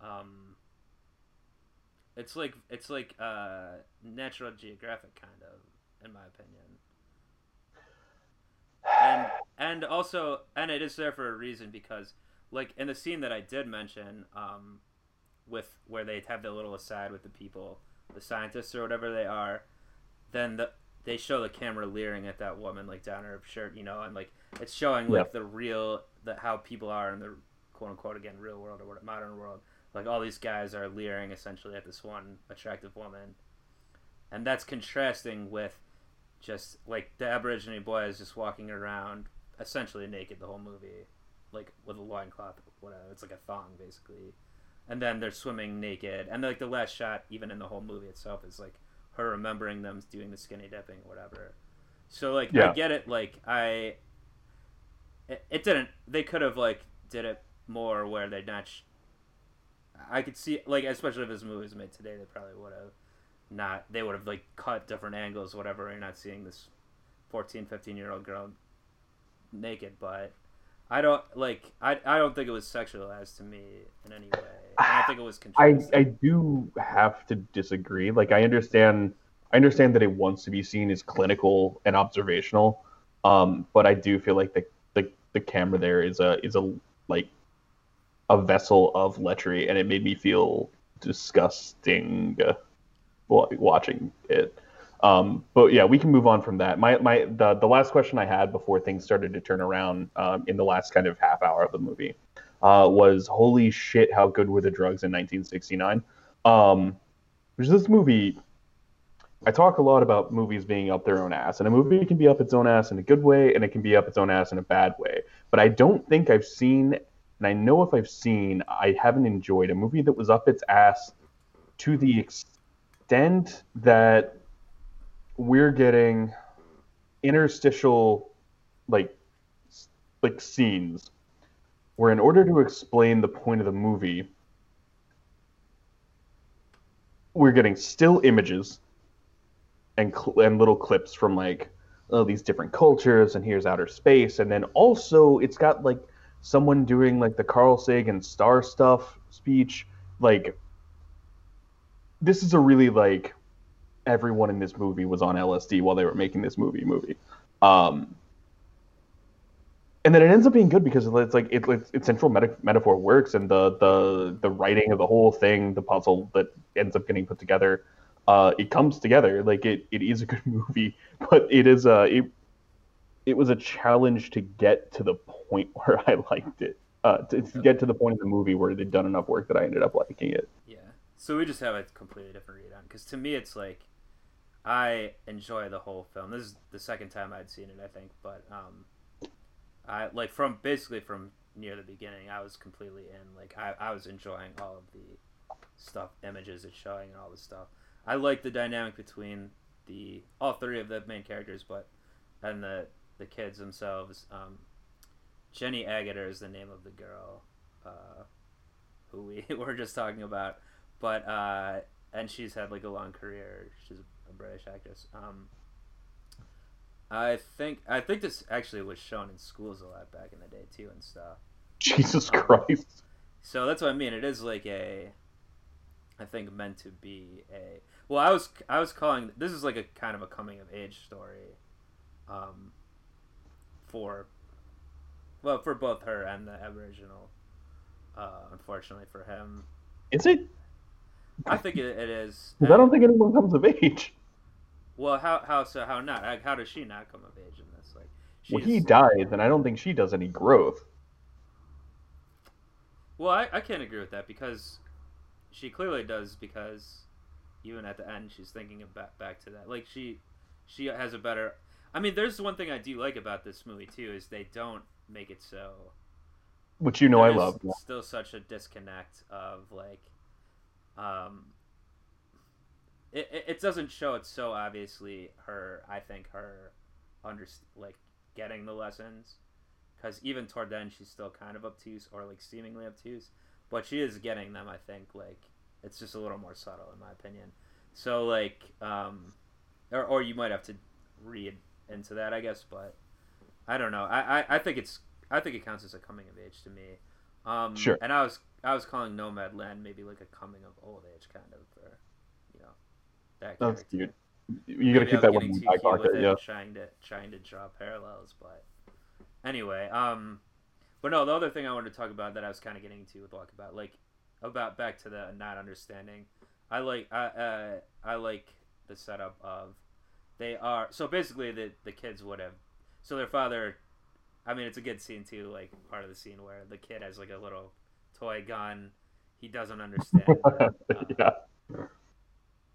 um. It's like it's like uh Natural Geographic kind of, in my opinion. And and also and it is there for a reason because like in the scene that I did mention, um, with where they have the little aside with the people, the scientists or whatever they are, then the they show the camera leering at that woman like down her shirt, you know, and like it's showing like Yeah. the real the how people are in the quote unquote again real world or modern world. Like all these guys are leering essentially at this one attractive woman, and that's contrasting with just like the Aborigine boy is just walking around essentially naked the whole movie, like with a loincloth, whatever. It's like a thong basically, and then they're swimming naked, and like the last shot, even in the whole movie itself, is like her remembering them doing the skinny dipping, or whatever. So like I get it. Like I, it, it didn't. They could have like did it more where they not. Sh- I could see like especially if this movie was made today, they probably would have not. They would have like cut different angles, whatever. You're not seeing this 14, 15 year old girl naked, but. I don't like. I, I don't think it was sexualized to me in any way. I don't think it was I. I do have to disagree. Like I understand I understand that it wants to be seen as clinical and observational. Um, but I do feel like the, the, the camera there is a is a like a vessel of lechery and it made me feel disgusting uh, watching it. Um, but yeah, we can move on from that. My my the, the last question I had before things started to turn around um, in the last kind of half hour of the movie uh, was holy shit, how good were the drugs in 1969? Um, which this movie, I talk a lot about movies being up their own ass, and a movie can be up its own ass in a good way, and it can be up its own ass in a bad way. But I don't think I've seen, and I know if I've seen, I haven't enjoyed a movie that was up its ass to the extent that we're getting interstitial, like, like scenes where in order to explain the point of the movie, we're getting still images and cl- and little clips from like oh these different cultures and here's outer space. And then also it's got like someone doing like the Carl Sagan star stuff speech. Like this is a really like everyone in this movie was on LSD while they were making this movie movie. Um and then it ends up being good because it's like it, it's, its central meta- metaphor works and the the the writing of the whole thing the puzzle that ends up getting put together uh it comes together. Like it, it is a good movie but it is a it, it was a challenge to get to the point where i liked it uh to, to get to the point of the movie where they'd done enough work that i ended up liking it. Yeah. So we just have a completely different read on because to me it's like I enjoy the whole film. This is the second time I'd seen it, I think, but um, I like from basically from near the beginning, I was completely in. Like I, I was enjoying all of the stuff, images it's showing, and all the stuff. I like the dynamic between the all three of the main characters, but and the the kids themselves. Um, Jenny Agutter is the name of the girl uh, who we were just talking about, but uh, and she's had like a long career. She's a British actress. Um, I think I think this actually was shown in schools a lot back in the day too and stuff. Jesus Um, Christ. So that's what I mean. It is like a, I think meant to be a. Well, I was I was calling this is like a kind of a coming of age story, um, for, well, for both her and the Aboriginal. Uh, unfortunately for him, Is it? I think it, it is. 'Cause I don't think anyone comes of age. Well, how how so how not? Like, How does she not come of age in this? Like, Well, he dies, and I don't think she does any growth. Well, I, I can't agree with that because she clearly does because even at the end she's thinking about back to that. Like she she has a better I mean, there's one thing I do like about this movie too is they don't make it so Which you know I love. Still such a disconnect of like um it, it, doesn't show it so obviously her I think her under like getting the lessons because even toward then she's still kind of obtuse or like seemingly obtuse but she is getting them i think like it's just a little more subtle in my opinion. So like um or, or you might have to read into that i guess but i don't know. I, I i think it's i think it counts as a coming of age to me um Sure. and i was i was calling Nomadland maybe like a coming of old age kind of for you know that That's character. cute. You gotta keep that one in back pocket, yeah. Trying to trying to draw parallels, but anyway, um, but no, the other thing I wanted to talk about that I was kind of getting to with Walkabout, like about back to the not understanding. I like I uh, I like the setup of they are so basically the the kids would have so their father. I mean, it's a good scene too, like part of the scene where the kid has like a little toy gun. He doesn't understand. that, uh, yeah.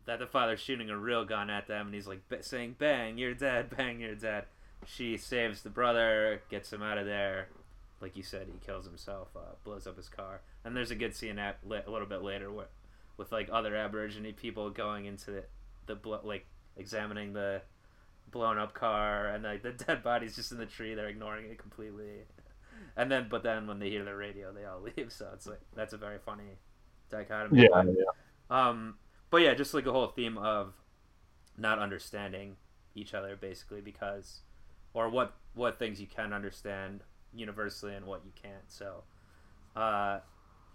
that the father's shooting a real gun at them and he's like b- saying bang you're dead bang you're dead she saves the brother gets him out of there like you said he kills himself uh, blows up his car and there's a good scene at a little bit later with, with like other aborigine people going into the, the like examining the blown up car and like the dead body's just in the tree they're ignoring it completely and then but then when they hear the radio they all leave so it's like that's a very funny dichotomy Yeah, yeah. um, but yeah, just like a whole theme of not understanding each other, basically, because or what what things you can understand universally and what you can't. So, uh,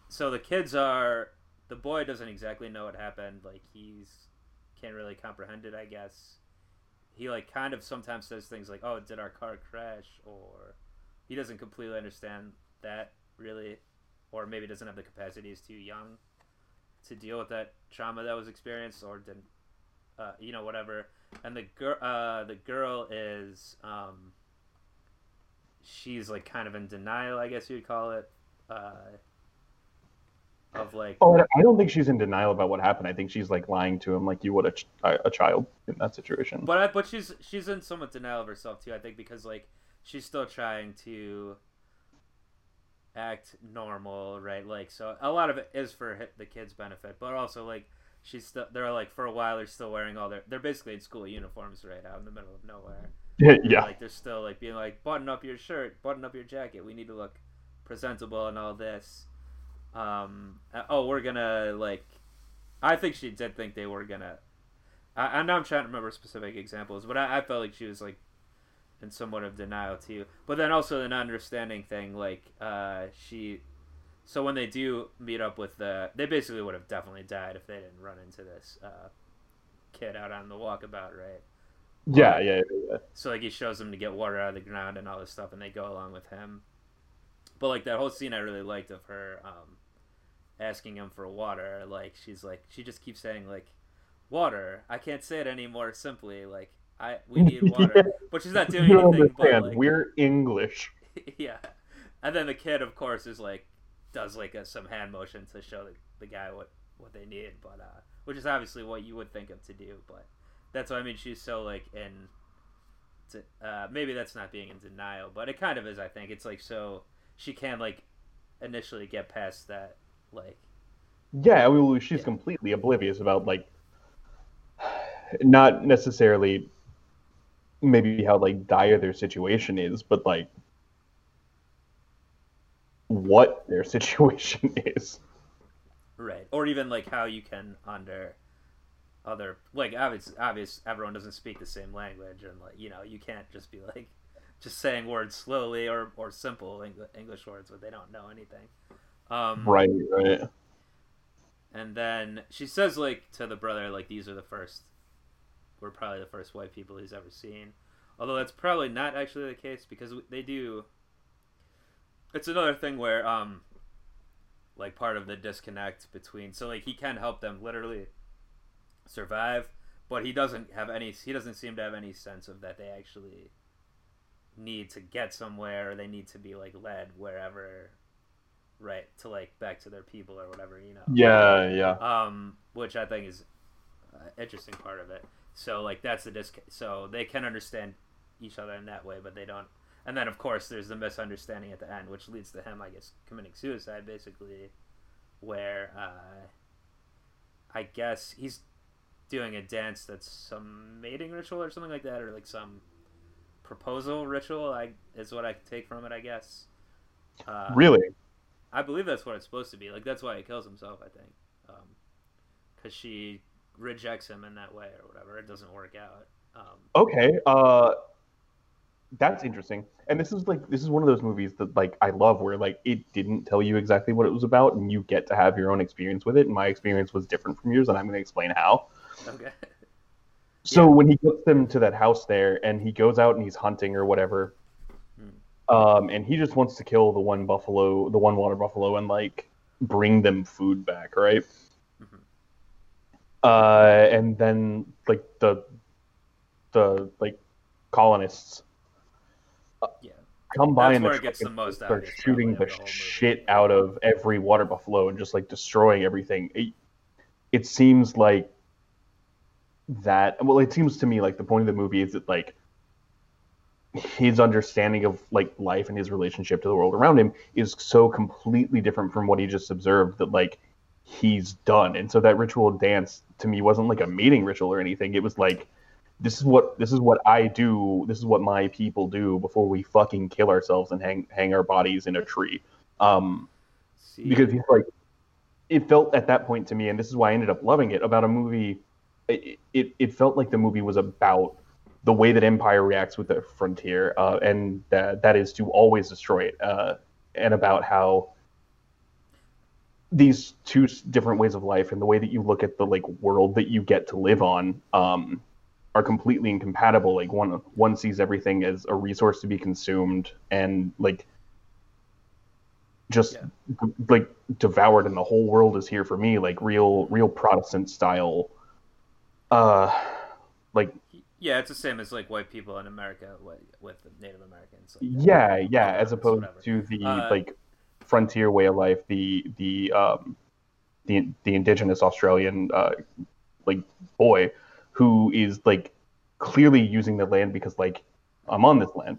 so the kids are the boy doesn't exactly know what happened. Like he's can't really comprehend it. I guess he like kind of sometimes says things like, "Oh, did our car crash?" or he doesn't completely understand that really, or maybe doesn't have the capacity. He's too young to deal with that trauma that was experienced or didn't uh, you know whatever and the girl uh, the girl is um, she's like kind of in denial i guess you'd call it uh, of like Oh, I don't think she's in denial about what happened. I think she's like lying to him, like you would a, ch- a child in that situation. but I, but she's she's in somewhat denial of herself too i think because like she's still trying to act normal right like so a lot of it is for the kids benefit but also like she's still they're like for a while they're still wearing all their they're basically in school uniforms right out in the middle of nowhere yeah, yeah. like they're still like being like button up your shirt button up your jacket we need to look presentable and all this um uh, oh we're gonna like i think she did think they were gonna i, I know i'm trying to remember specific examples but I, I felt like she was like in somewhat of denial too but then also the not understanding thing like uh she so when they do meet up with the they basically would have definitely died if they didn't run into this uh kid out on the walkabout right yeah, yeah, yeah, yeah. so like he shows them to get water out of the ground and all this stuff, and they go along with him. But like that whole scene, I really liked of her um, asking him for water. Like she's like she just keeps saying like water. I can't say it anymore simply. Like I we need water, Yeah. but she's not doing You anything. But like, We're English. yeah, and then the kid, of course, is like does like a, some hand motion to show the, the guy what what they need, but uh, which is obviously what you would think of to do, but that's what I mean. She's so like in. To, uh, maybe that's not being in denial, but it kind of is. I think it's like so she can like initially get past that like Yeah, well, she's Yeah. completely oblivious about like not necessarily maybe how like dire their situation is, but like what their situation is. Right. Or even like how you can under other like obvious obvious everyone doesn't speak the same language and like you know you can't just be like just saying words slowly or or simple English words but they don't know anything. Um, right. Right. And then she says like to the brother like these are the first we're probably the first white people he's ever seen. Although that's probably not actually the case because they do it's another thing where um like part of the disconnect between so like he can help them literally survive but he doesn't have any he doesn't seem to have any sense of that they actually need to get somewhere or they need to be like led wherever right to like back to their people or whatever you know yeah yeah um which i think is an interesting part of it so like that's the disc so they can understand each other in that way but they don't and then of course there's the misunderstanding at the end, which leads to him, I guess, committing suicide, basically, where uh, I guess he's doing a dance that's some mating ritual or something like that, or like some proposal ritual. I is what I take from it, I guess. Uh, really, I believe that's what it's supposed to be. Like that's why he kills himself. I think, because um, she rejects him in that way or whatever. It doesn't work out. Um, okay. Uh that's interesting. And this is like this is one of those movies that like I love where like it didn't tell you exactly what it was about and you get to have your own experience with it. And my experience was different from yours, and I'm going to explain how. Okay. So yeah. when he gets them to that house there, and he goes out and he's hunting or whatever. Um, and he just wants to kill the one buffalo, the one water buffalo, and like bring them food back, right? Mm-hmm. Uh, and then like the the like colonists yeah. come by That's and where it gets the most start shooting the, the shit out of every water buffalo and just like destroying everything. It, it seems like that. Well, it seems to me like the point of the movie is that like his understanding of like life and his relationship to the world around him is so completely different from what he just observed that like he's done. And so that ritual dance to me wasn't like a mating ritual or anything. It was like this is what this is what I do. This is what my people do before we fucking kill ourselves and hang hang our bodies in a tree. Um, because he's like, it felt at that point to me, and this is why I ended up loving it about a movie. It it, it felt like the movie was about the way that Empire reacts with the frontier, uh, and that that is to always destroy it, uh, and about how these two different ways of life and the way that you look at the like world that you get to live on um, are completely incompatible. Like one one sees everything as a resource to be consumed and like just yeah. like devoured and the whole world is here for me like real real protestant style uh like yeah it's the same as like white people in america with, with native americans like yeah yeah as opposed whatever. to the uh, like frontier way of life the the um the the indigenous australian uh like boy who is like clearly using the land because like I'm on this land.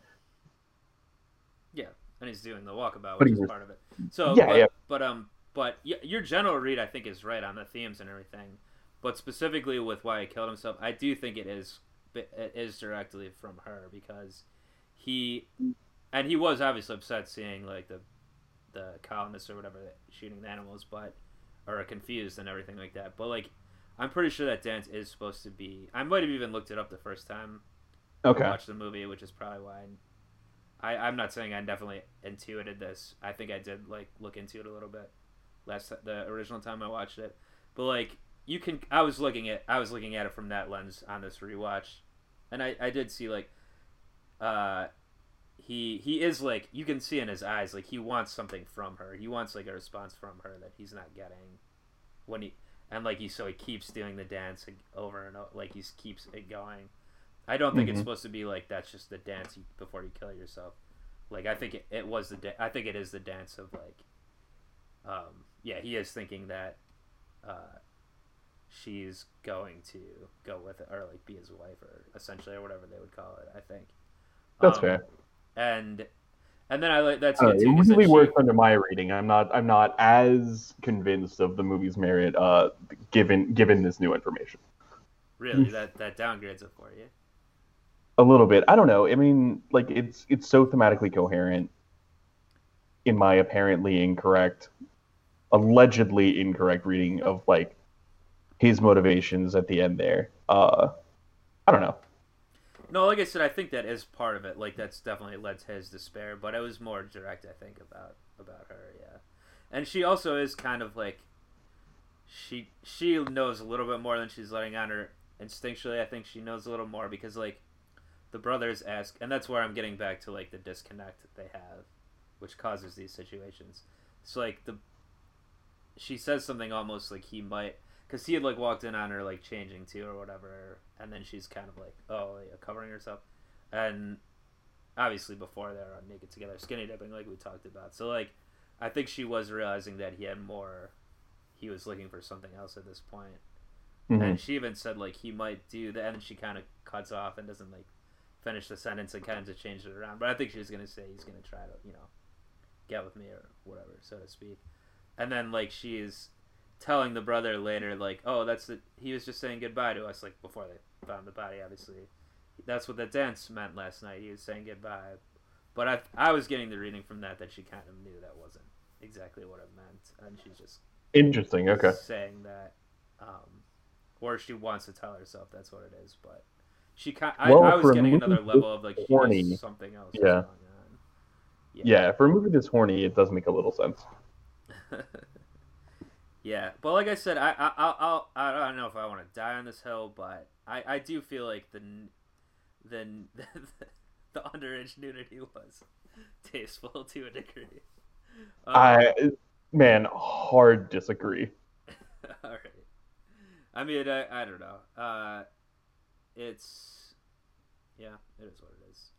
Yeah, and he's doing the walkabout, which is part of it. So yeah, but, yeah. but um, but your general read I think is right on the themes and everything, but specifically with why he killed himself, I do think it is it is directly from her because he and he was obviously upset seeing like the the colonists or whatever shooting the animals, but or confused and everything like that. But like I'm pretty sure that dance is supposed to be. I might have even looked it up the first time. Okay. I watched the movie, which is probably why. I, I'm not saying I definitely intuited this. I think I did like look into it a little bit last the original time I watched it, but like you can. I was looking at I was looking at it from that lens on this rewatch, and I I did see like, uh, he he is like you can see in his eyes like he wants something from her. He wants like a response from her that he's not getting when he and like he so he keeps doing the dance over and over, like he keeps it going. I don't think mm-hmm. it's supposed to be like that's just the dance before you kill yourself. Like I think it, it was the da- I think it is the dance of like, um, yeah, he is thinking that, uh, she's going to go with it or like be his wife or essentially or whatever they would call it. I think. That's um, fair. And and then I like that's uh, it really she... works under my reading. I'm not I'm not as convinced of the movie's merit uh, given given this new information. Really, that that downgrades it for you. a little bit. I don't know. I mean, like it's it's so thematically coherent in my apparently incorrect, allegedly incorrect reading of like his motivations at the end there. Uh, I don't know. No, like I said, I think that is part of it. Like that's definitely led to his despair, but it was more direct, I think, about about her. Yeah, and she also is kind of like she she knows a little bit more than she's letting on her instinctually. I think she knows a little more because like the brothers ask, and that's where I'm getting back to like the disconnect that they have, which causes these situations. So like the she says something almost like he might because he had like walked in on her like changing too or whatever, and then she's kind of like oh yeah, covering herself, and obviously before they're on naked together, skinny dipping like we talked about. So like I think she was realizing that he had more. He was looking for something else at this point. Mhm. And she even said like he might do that, and she kind of cuts off and doesn't like finish the sentence and kind of change it around. But I think she's gonna say he's gonna try to you know get with me or whatever, so to speak. And then like she's telling the brother later like, oh, that's the he was just saying goodbye to us like before they found the body. Obviously, that's what the dance meant last night. He was saying goodbye. But I I was getting the reading from that that she kind of knew that wasn't exactly what it meant, and she's just Interesting. Okay. saying that, um, or she wants to tell herself that's what it is. But she kind, I, Well, I was getting another level of like she horny, something else. yeah. going on. Yeah, for a movie that's horny, it does make a little sense. yeah, but like I said, I I I'll, I I don't know if I want to die on this hill, but I I do feel like the n- the the underage nudity was tasteful to a degree. Um, I man, hard disagree. All right. I mean, I, I don't know. Uh, it's yeah, it is what it is.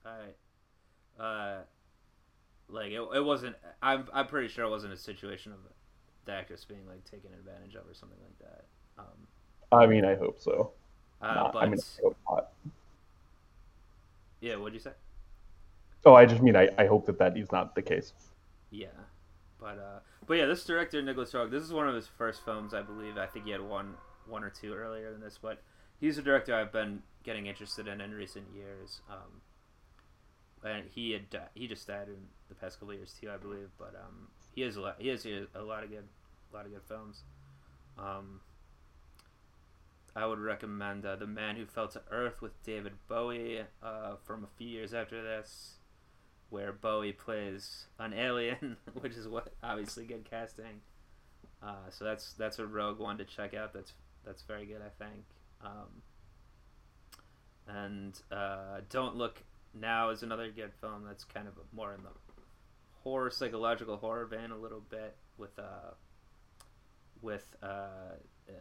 I uh, like it. It wasn't. I'm I'm pretty sure it wasn't a situation of the actress being like taken advantage of or something like that. Um, I mean, I hope so. uh, Not- but I mean, I hope not. yeah, what'd you say? Oh, I just mean I, I hope that that is not the case. Yeah, but uh, but yeah, this director Nicolas Roeg. This is one of his first films, I believe. I think he had one one or two earlier than this, but he's a director I've been getting interested in in recent years. Um, and he had he just died in the past couple of years too, I believe. But um, he has a lot. He has a lot of good, a lot of good films. Um, I would recommend uh, The Man Who Fell to Earth with David Bowie uh, from a few years after this where Bowie plays an alien, which is what obviously good casting. Uh, so that's that's a Roeg one to check out. That's that's very good, I think. Um, and uh, Don't Look Now is another good film that's kind of more in the horror, psychological horror vein a little bit with uh, with uh, uh,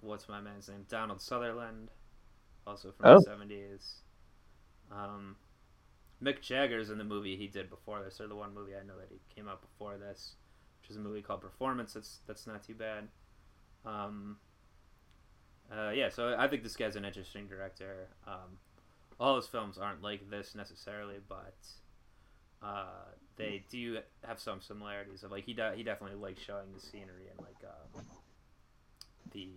what's my man's name? Donald Sutherland, also from Oh. the seventies. Um, Mick Jagger's in the movie he did before this, or the one movie I know that he came out before this, which is a movie called Performance. That's that's not too bad. Um, uh, yeah, so I think this guy's an interesting director. Um, all his films aren't like this necessarily, but uh, they do have some similarities. Of like he de- he definitely likes showing the scenery and like um, the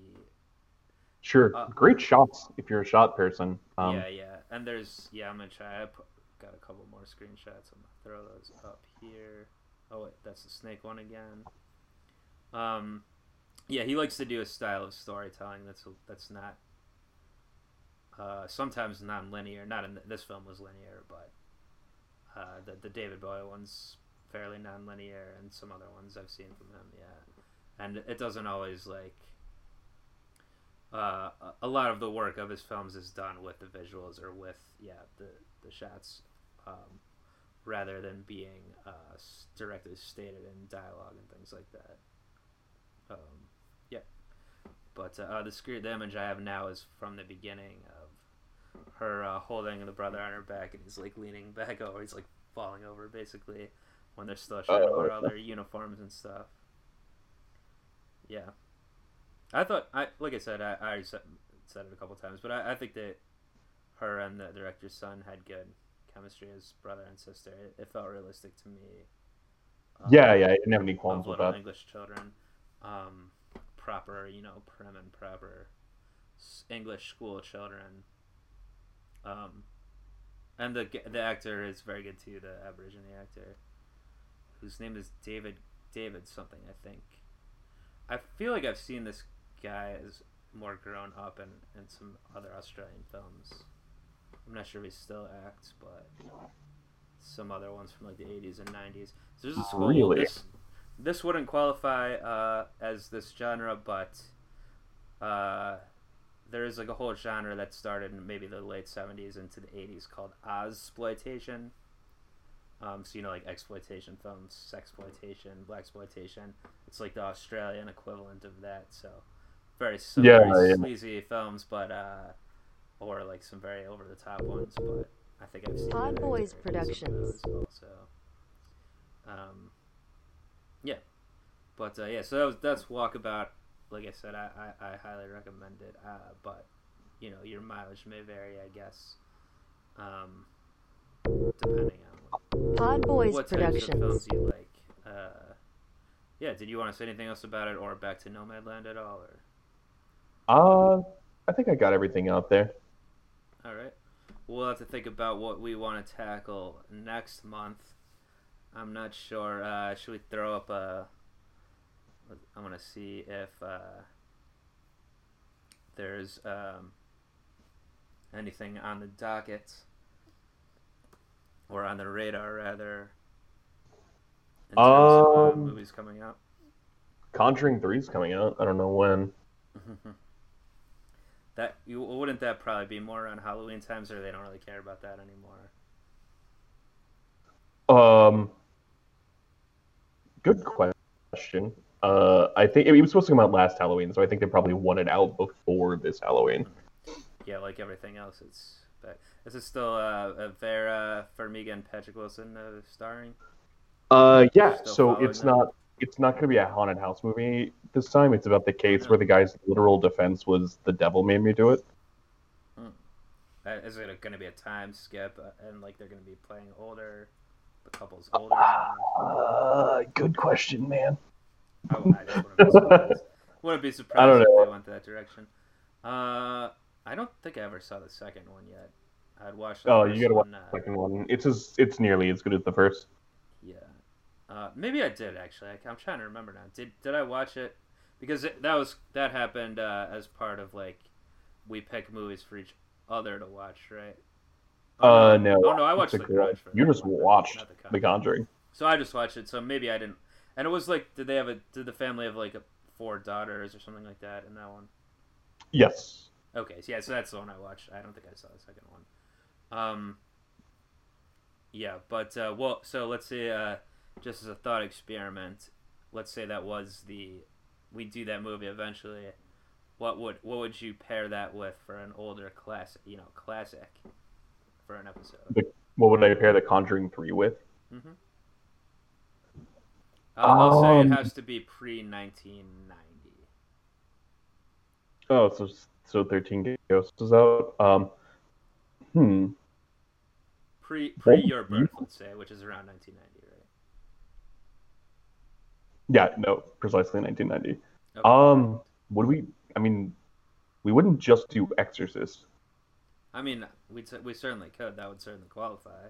Sure, Uh, great shots if you're a shot person. Um, yeah, yeah, and there's yeah. I'm gonna try. I put, got a couple more screenshots. I'm gonna throw those up here. Oh wait, that's the snake one again. Um, yeah, he likes to do a style of storytelling that's that's not uh, sometimes non-linear. Not in th- this film was linear, but uh, the the David Bowie one's fairly non-linear, and some other ones I've seen from him. Yeah, and it doesn't always like uh, a- lot of the work of his films is done with the visuals or with yeah the the shots um, rather than being uh, directly stated in dialogue and things like that. Um, yeah, but uh, the screen the image I have now is from the beginning her uh, holding the brother on her back and he's like leaning back over. He's like falling over basically when they're still showing Oh, about all their uniforms and stuff. Yeah. I thought I like I said I, I already said, said it a couple times, but I, I think that her and the director's son had good chemistry as brother and sister. It, it felt realistic to me. Um, yeah, yeah. I didn't have any qualms with that. English children, um, proper, you know, prim and proper English school children. Um, and the the actor is very good too. The Aborigine actor, whose name is David David something I think. I feel like I've seen this guy as more grown up in, in some other Australian films. I'm not sure if he still acts, but some other ones from like the 80s and 90s. So there's this whole Really? this, this wouldn't qualify uh, as this genre, but uh, there is like a whole genre that started in maybe the late 70s into the 80s called Ozploitation. Um, so you know, like exploitation films, sexploitation, blaxploitation. It's like the Australian equivalent of that. So very, some Yeah, very yeah. sleazy films, but uh, or like some very over the top ones. But I think I've seen Pod that Boys actor in some of Productions. So, um, yeah, but uh, yeah, so that was that's Walkabout. Like I said, I, I, I highly recommend it. Uh, but you know, your mileage may vary, I guess, um, depending on what, Pod Boys what types of films you like. Uh, yeah, did you want to say anything else about it, or back to Nomadland at all, or? Uh, I think I got everything out there. All right. We'll have to think about what we want to tackle next month. I'm not sure. Uh, should we throw up a? I want to see if uh, there's um, anything on the docket or on the radar, rather. In of uh, Um, movies coming out. Conjuring 3 is coming out. I don't know when. that you wouldn't that probably be more around Halloween times, or they don't really care about that anymore. Um, good question. Uh, I think it was supposed to come out last Halloween, so I think they probably won it out before this Halloween. yeah, like everything else, it's back. Is it still uh, Vera Farmiga and Patrick Wilson uh, starring? Uh, yeah. So it's them? not it's not going to be a haunted house movie this time. It's about the case where the guy's literal defense was the devil made me do it. Uh, is it going to be a time skip, uh, and like they're going to be playing older? The couple's older. Uh, good question, man. I, I wouldn't be surprised. Wouldn't be surprised I don't know. if they went that direction. Uh, I don't think I ever saw the second one yet. I'd watch. The Oh, first you gotta watch one, the uh, second one. It's as it's nearly as good as the first. Yeah, uh, maybe I did actually. I, I'm trying to remember now. Did did I watch it? Because it, that was that happened uh, as part of like we pick movies for each other to watch, right? Uh, no. Oh no, I watched The. Grudge. You just watched The. Conjuring. So I just watched it. So maybe I didn't. And it was like, did they have a? Did the family have like a, four daughters or something like that in that one? Yes. Okay, so yeah, so that's the one I watched. I don't think I saw the second one. Um, yeah, but uh, well, so let's say uh, just as a thought experiment, let's say that was the we do that movie eventually. What would what would you pair that with for an older classic? You know, classic for an episode. What would I pair The Conjuring Three with? Mm-hmm. I'll say Um, it has to be pre nineteen ninety. Oh, so so Thirteen Ghosts is out. Um, hmm. Pre pre Well, your birth, let's say, which is around nineteen ninety, right? Yeah, no, precisely 1990. Okay. Um, would we? I mean, we wouldn't just do Exorcist. I mean, we we certainly could. That would certainly qualify.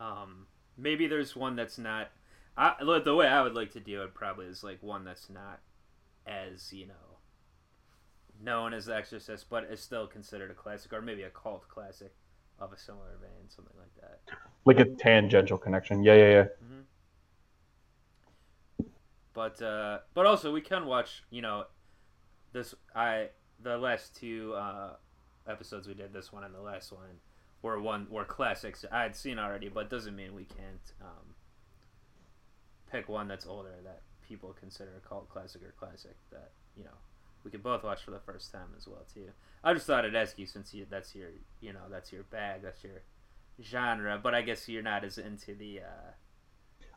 Um, maybe there's one that's not. I, look, the way I would like to do it probably is like one that's not as you know known as The Exorcist, but is still considered a classic, or maybe a cult classic of a similar vein, something like that. Like a tangential connection. Yeah, yeah, yeah. But uh, but also we can watch. You know, this I the last two uh, episodes we did, this one and the last one, were one were classics I had seen already, but doesn't mean we can't um, pick one that's older that people consider a cult classic or classic that you know we could both watch for the first time as well too. I just thought I'd ask you since you that's your you know that's your bag, that's your genre, but I guess you're not as into the. Uh,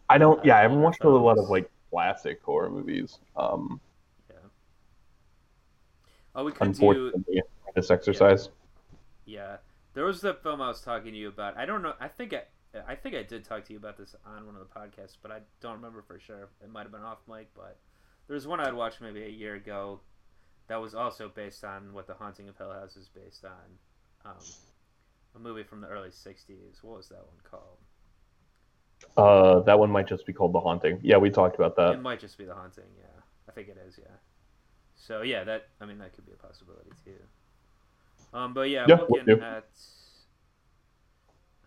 I don't. Yeah, I haven't watched a lot of like classic horror movies. Um, yeah. Oh, we could do this exercise. Yeah, there was the film I was talking to you about. I don't know. I think I, I think I did talk to you about this on one of the podcasts, but I don't remember for sure. It might have been off mic, but there's one I'd watched maybe a year ago that was also based on what The Haunting of Hill House is based on. Um, a movie from the early '60s. What was that one called? Uh, that one might just be called The Haunting. Yeah, we talked about that. It might just be The Haunting. Yeah, I think it is. Yeah. So yeah, that I mean that could be a possibility too. Um, but yeah, Yeah, I'm we'll looking at.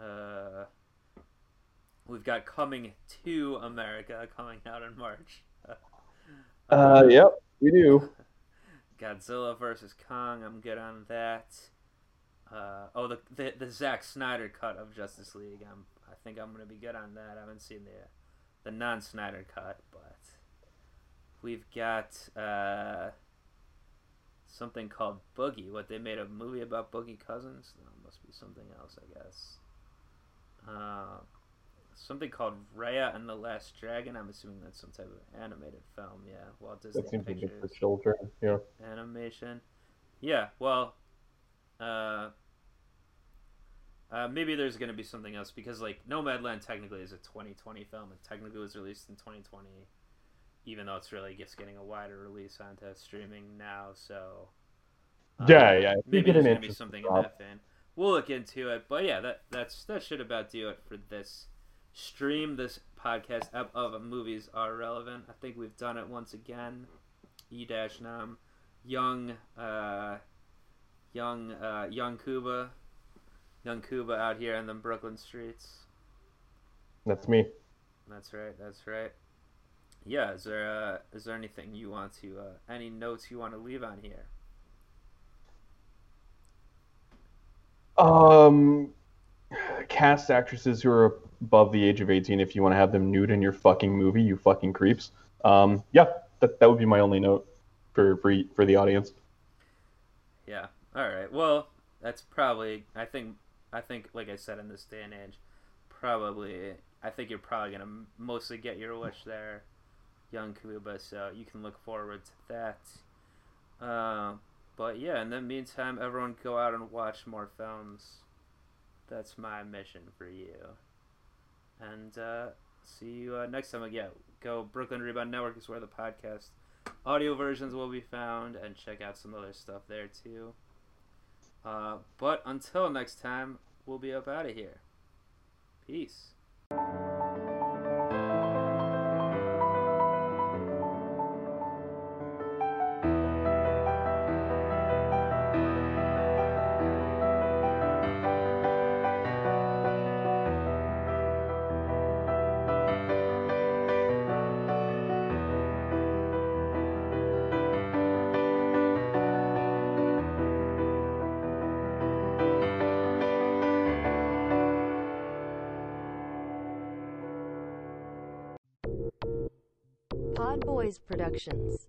Uh, we've got Coming to America coming out in March. Uh, yep, we do. Godzilla versus Kong. I'm good on that. Uh, oh, the, the the Zack Snyder cut of Justice League. I'm I think I'm gonna be good on that. I haven't seen the the non Snyder cut, but we've got uh, something called Boogie. What they made a movie about Boogie Cousins? No, must be something else, I guess. Uh, something called Raya and the Last Dragon. I'm assuming that's some type of animated film. Yeah, Walt Disney That seems Pictures bit for children. Yeah. animation. Yeah, well, uh, uh, maybe there's gonna be something else because like Nomadland technically is a 2020 film and technically was released in 2020, even though it's really just getting a wider release onto streaming now. So um, Yeah, yeah, maybe there's gonna be something in that vein. We'll look into it, but yeah, that that's that should about do it for this stream. This podcast of, of movies are relevant. I think we've done it once again. E dash num, young, uh, young, uh, young Cuba, young Cuba out here in the Brooklyn streets. That's me. That's right. That's right. Yeah. Is there uh, is there anything you want to uh, any notes you want to leave on here? Um, cast actresses who are above the age of 18 if you want to have them nude in your fucking movie, you fucking creeps. Um, yeah, that, that would be my only note for for for the audience. Yeah. All right. Well, that's probably. I think. I think, like I said, in this day and age, probably. I think you're probably gonna mostly get your wish there, young Kuba. So you can look forward to that. Uh, but yeah, in the meantime, everyone go out and watch more films. That's my mission for you. And uh, see you uh, next time. Again, go Brooklyn Rebound Network is where the podcast audio versions will be found, and check out some other stuff there too. Uh, but until next time, we'll be up out of here. Peace. Productions.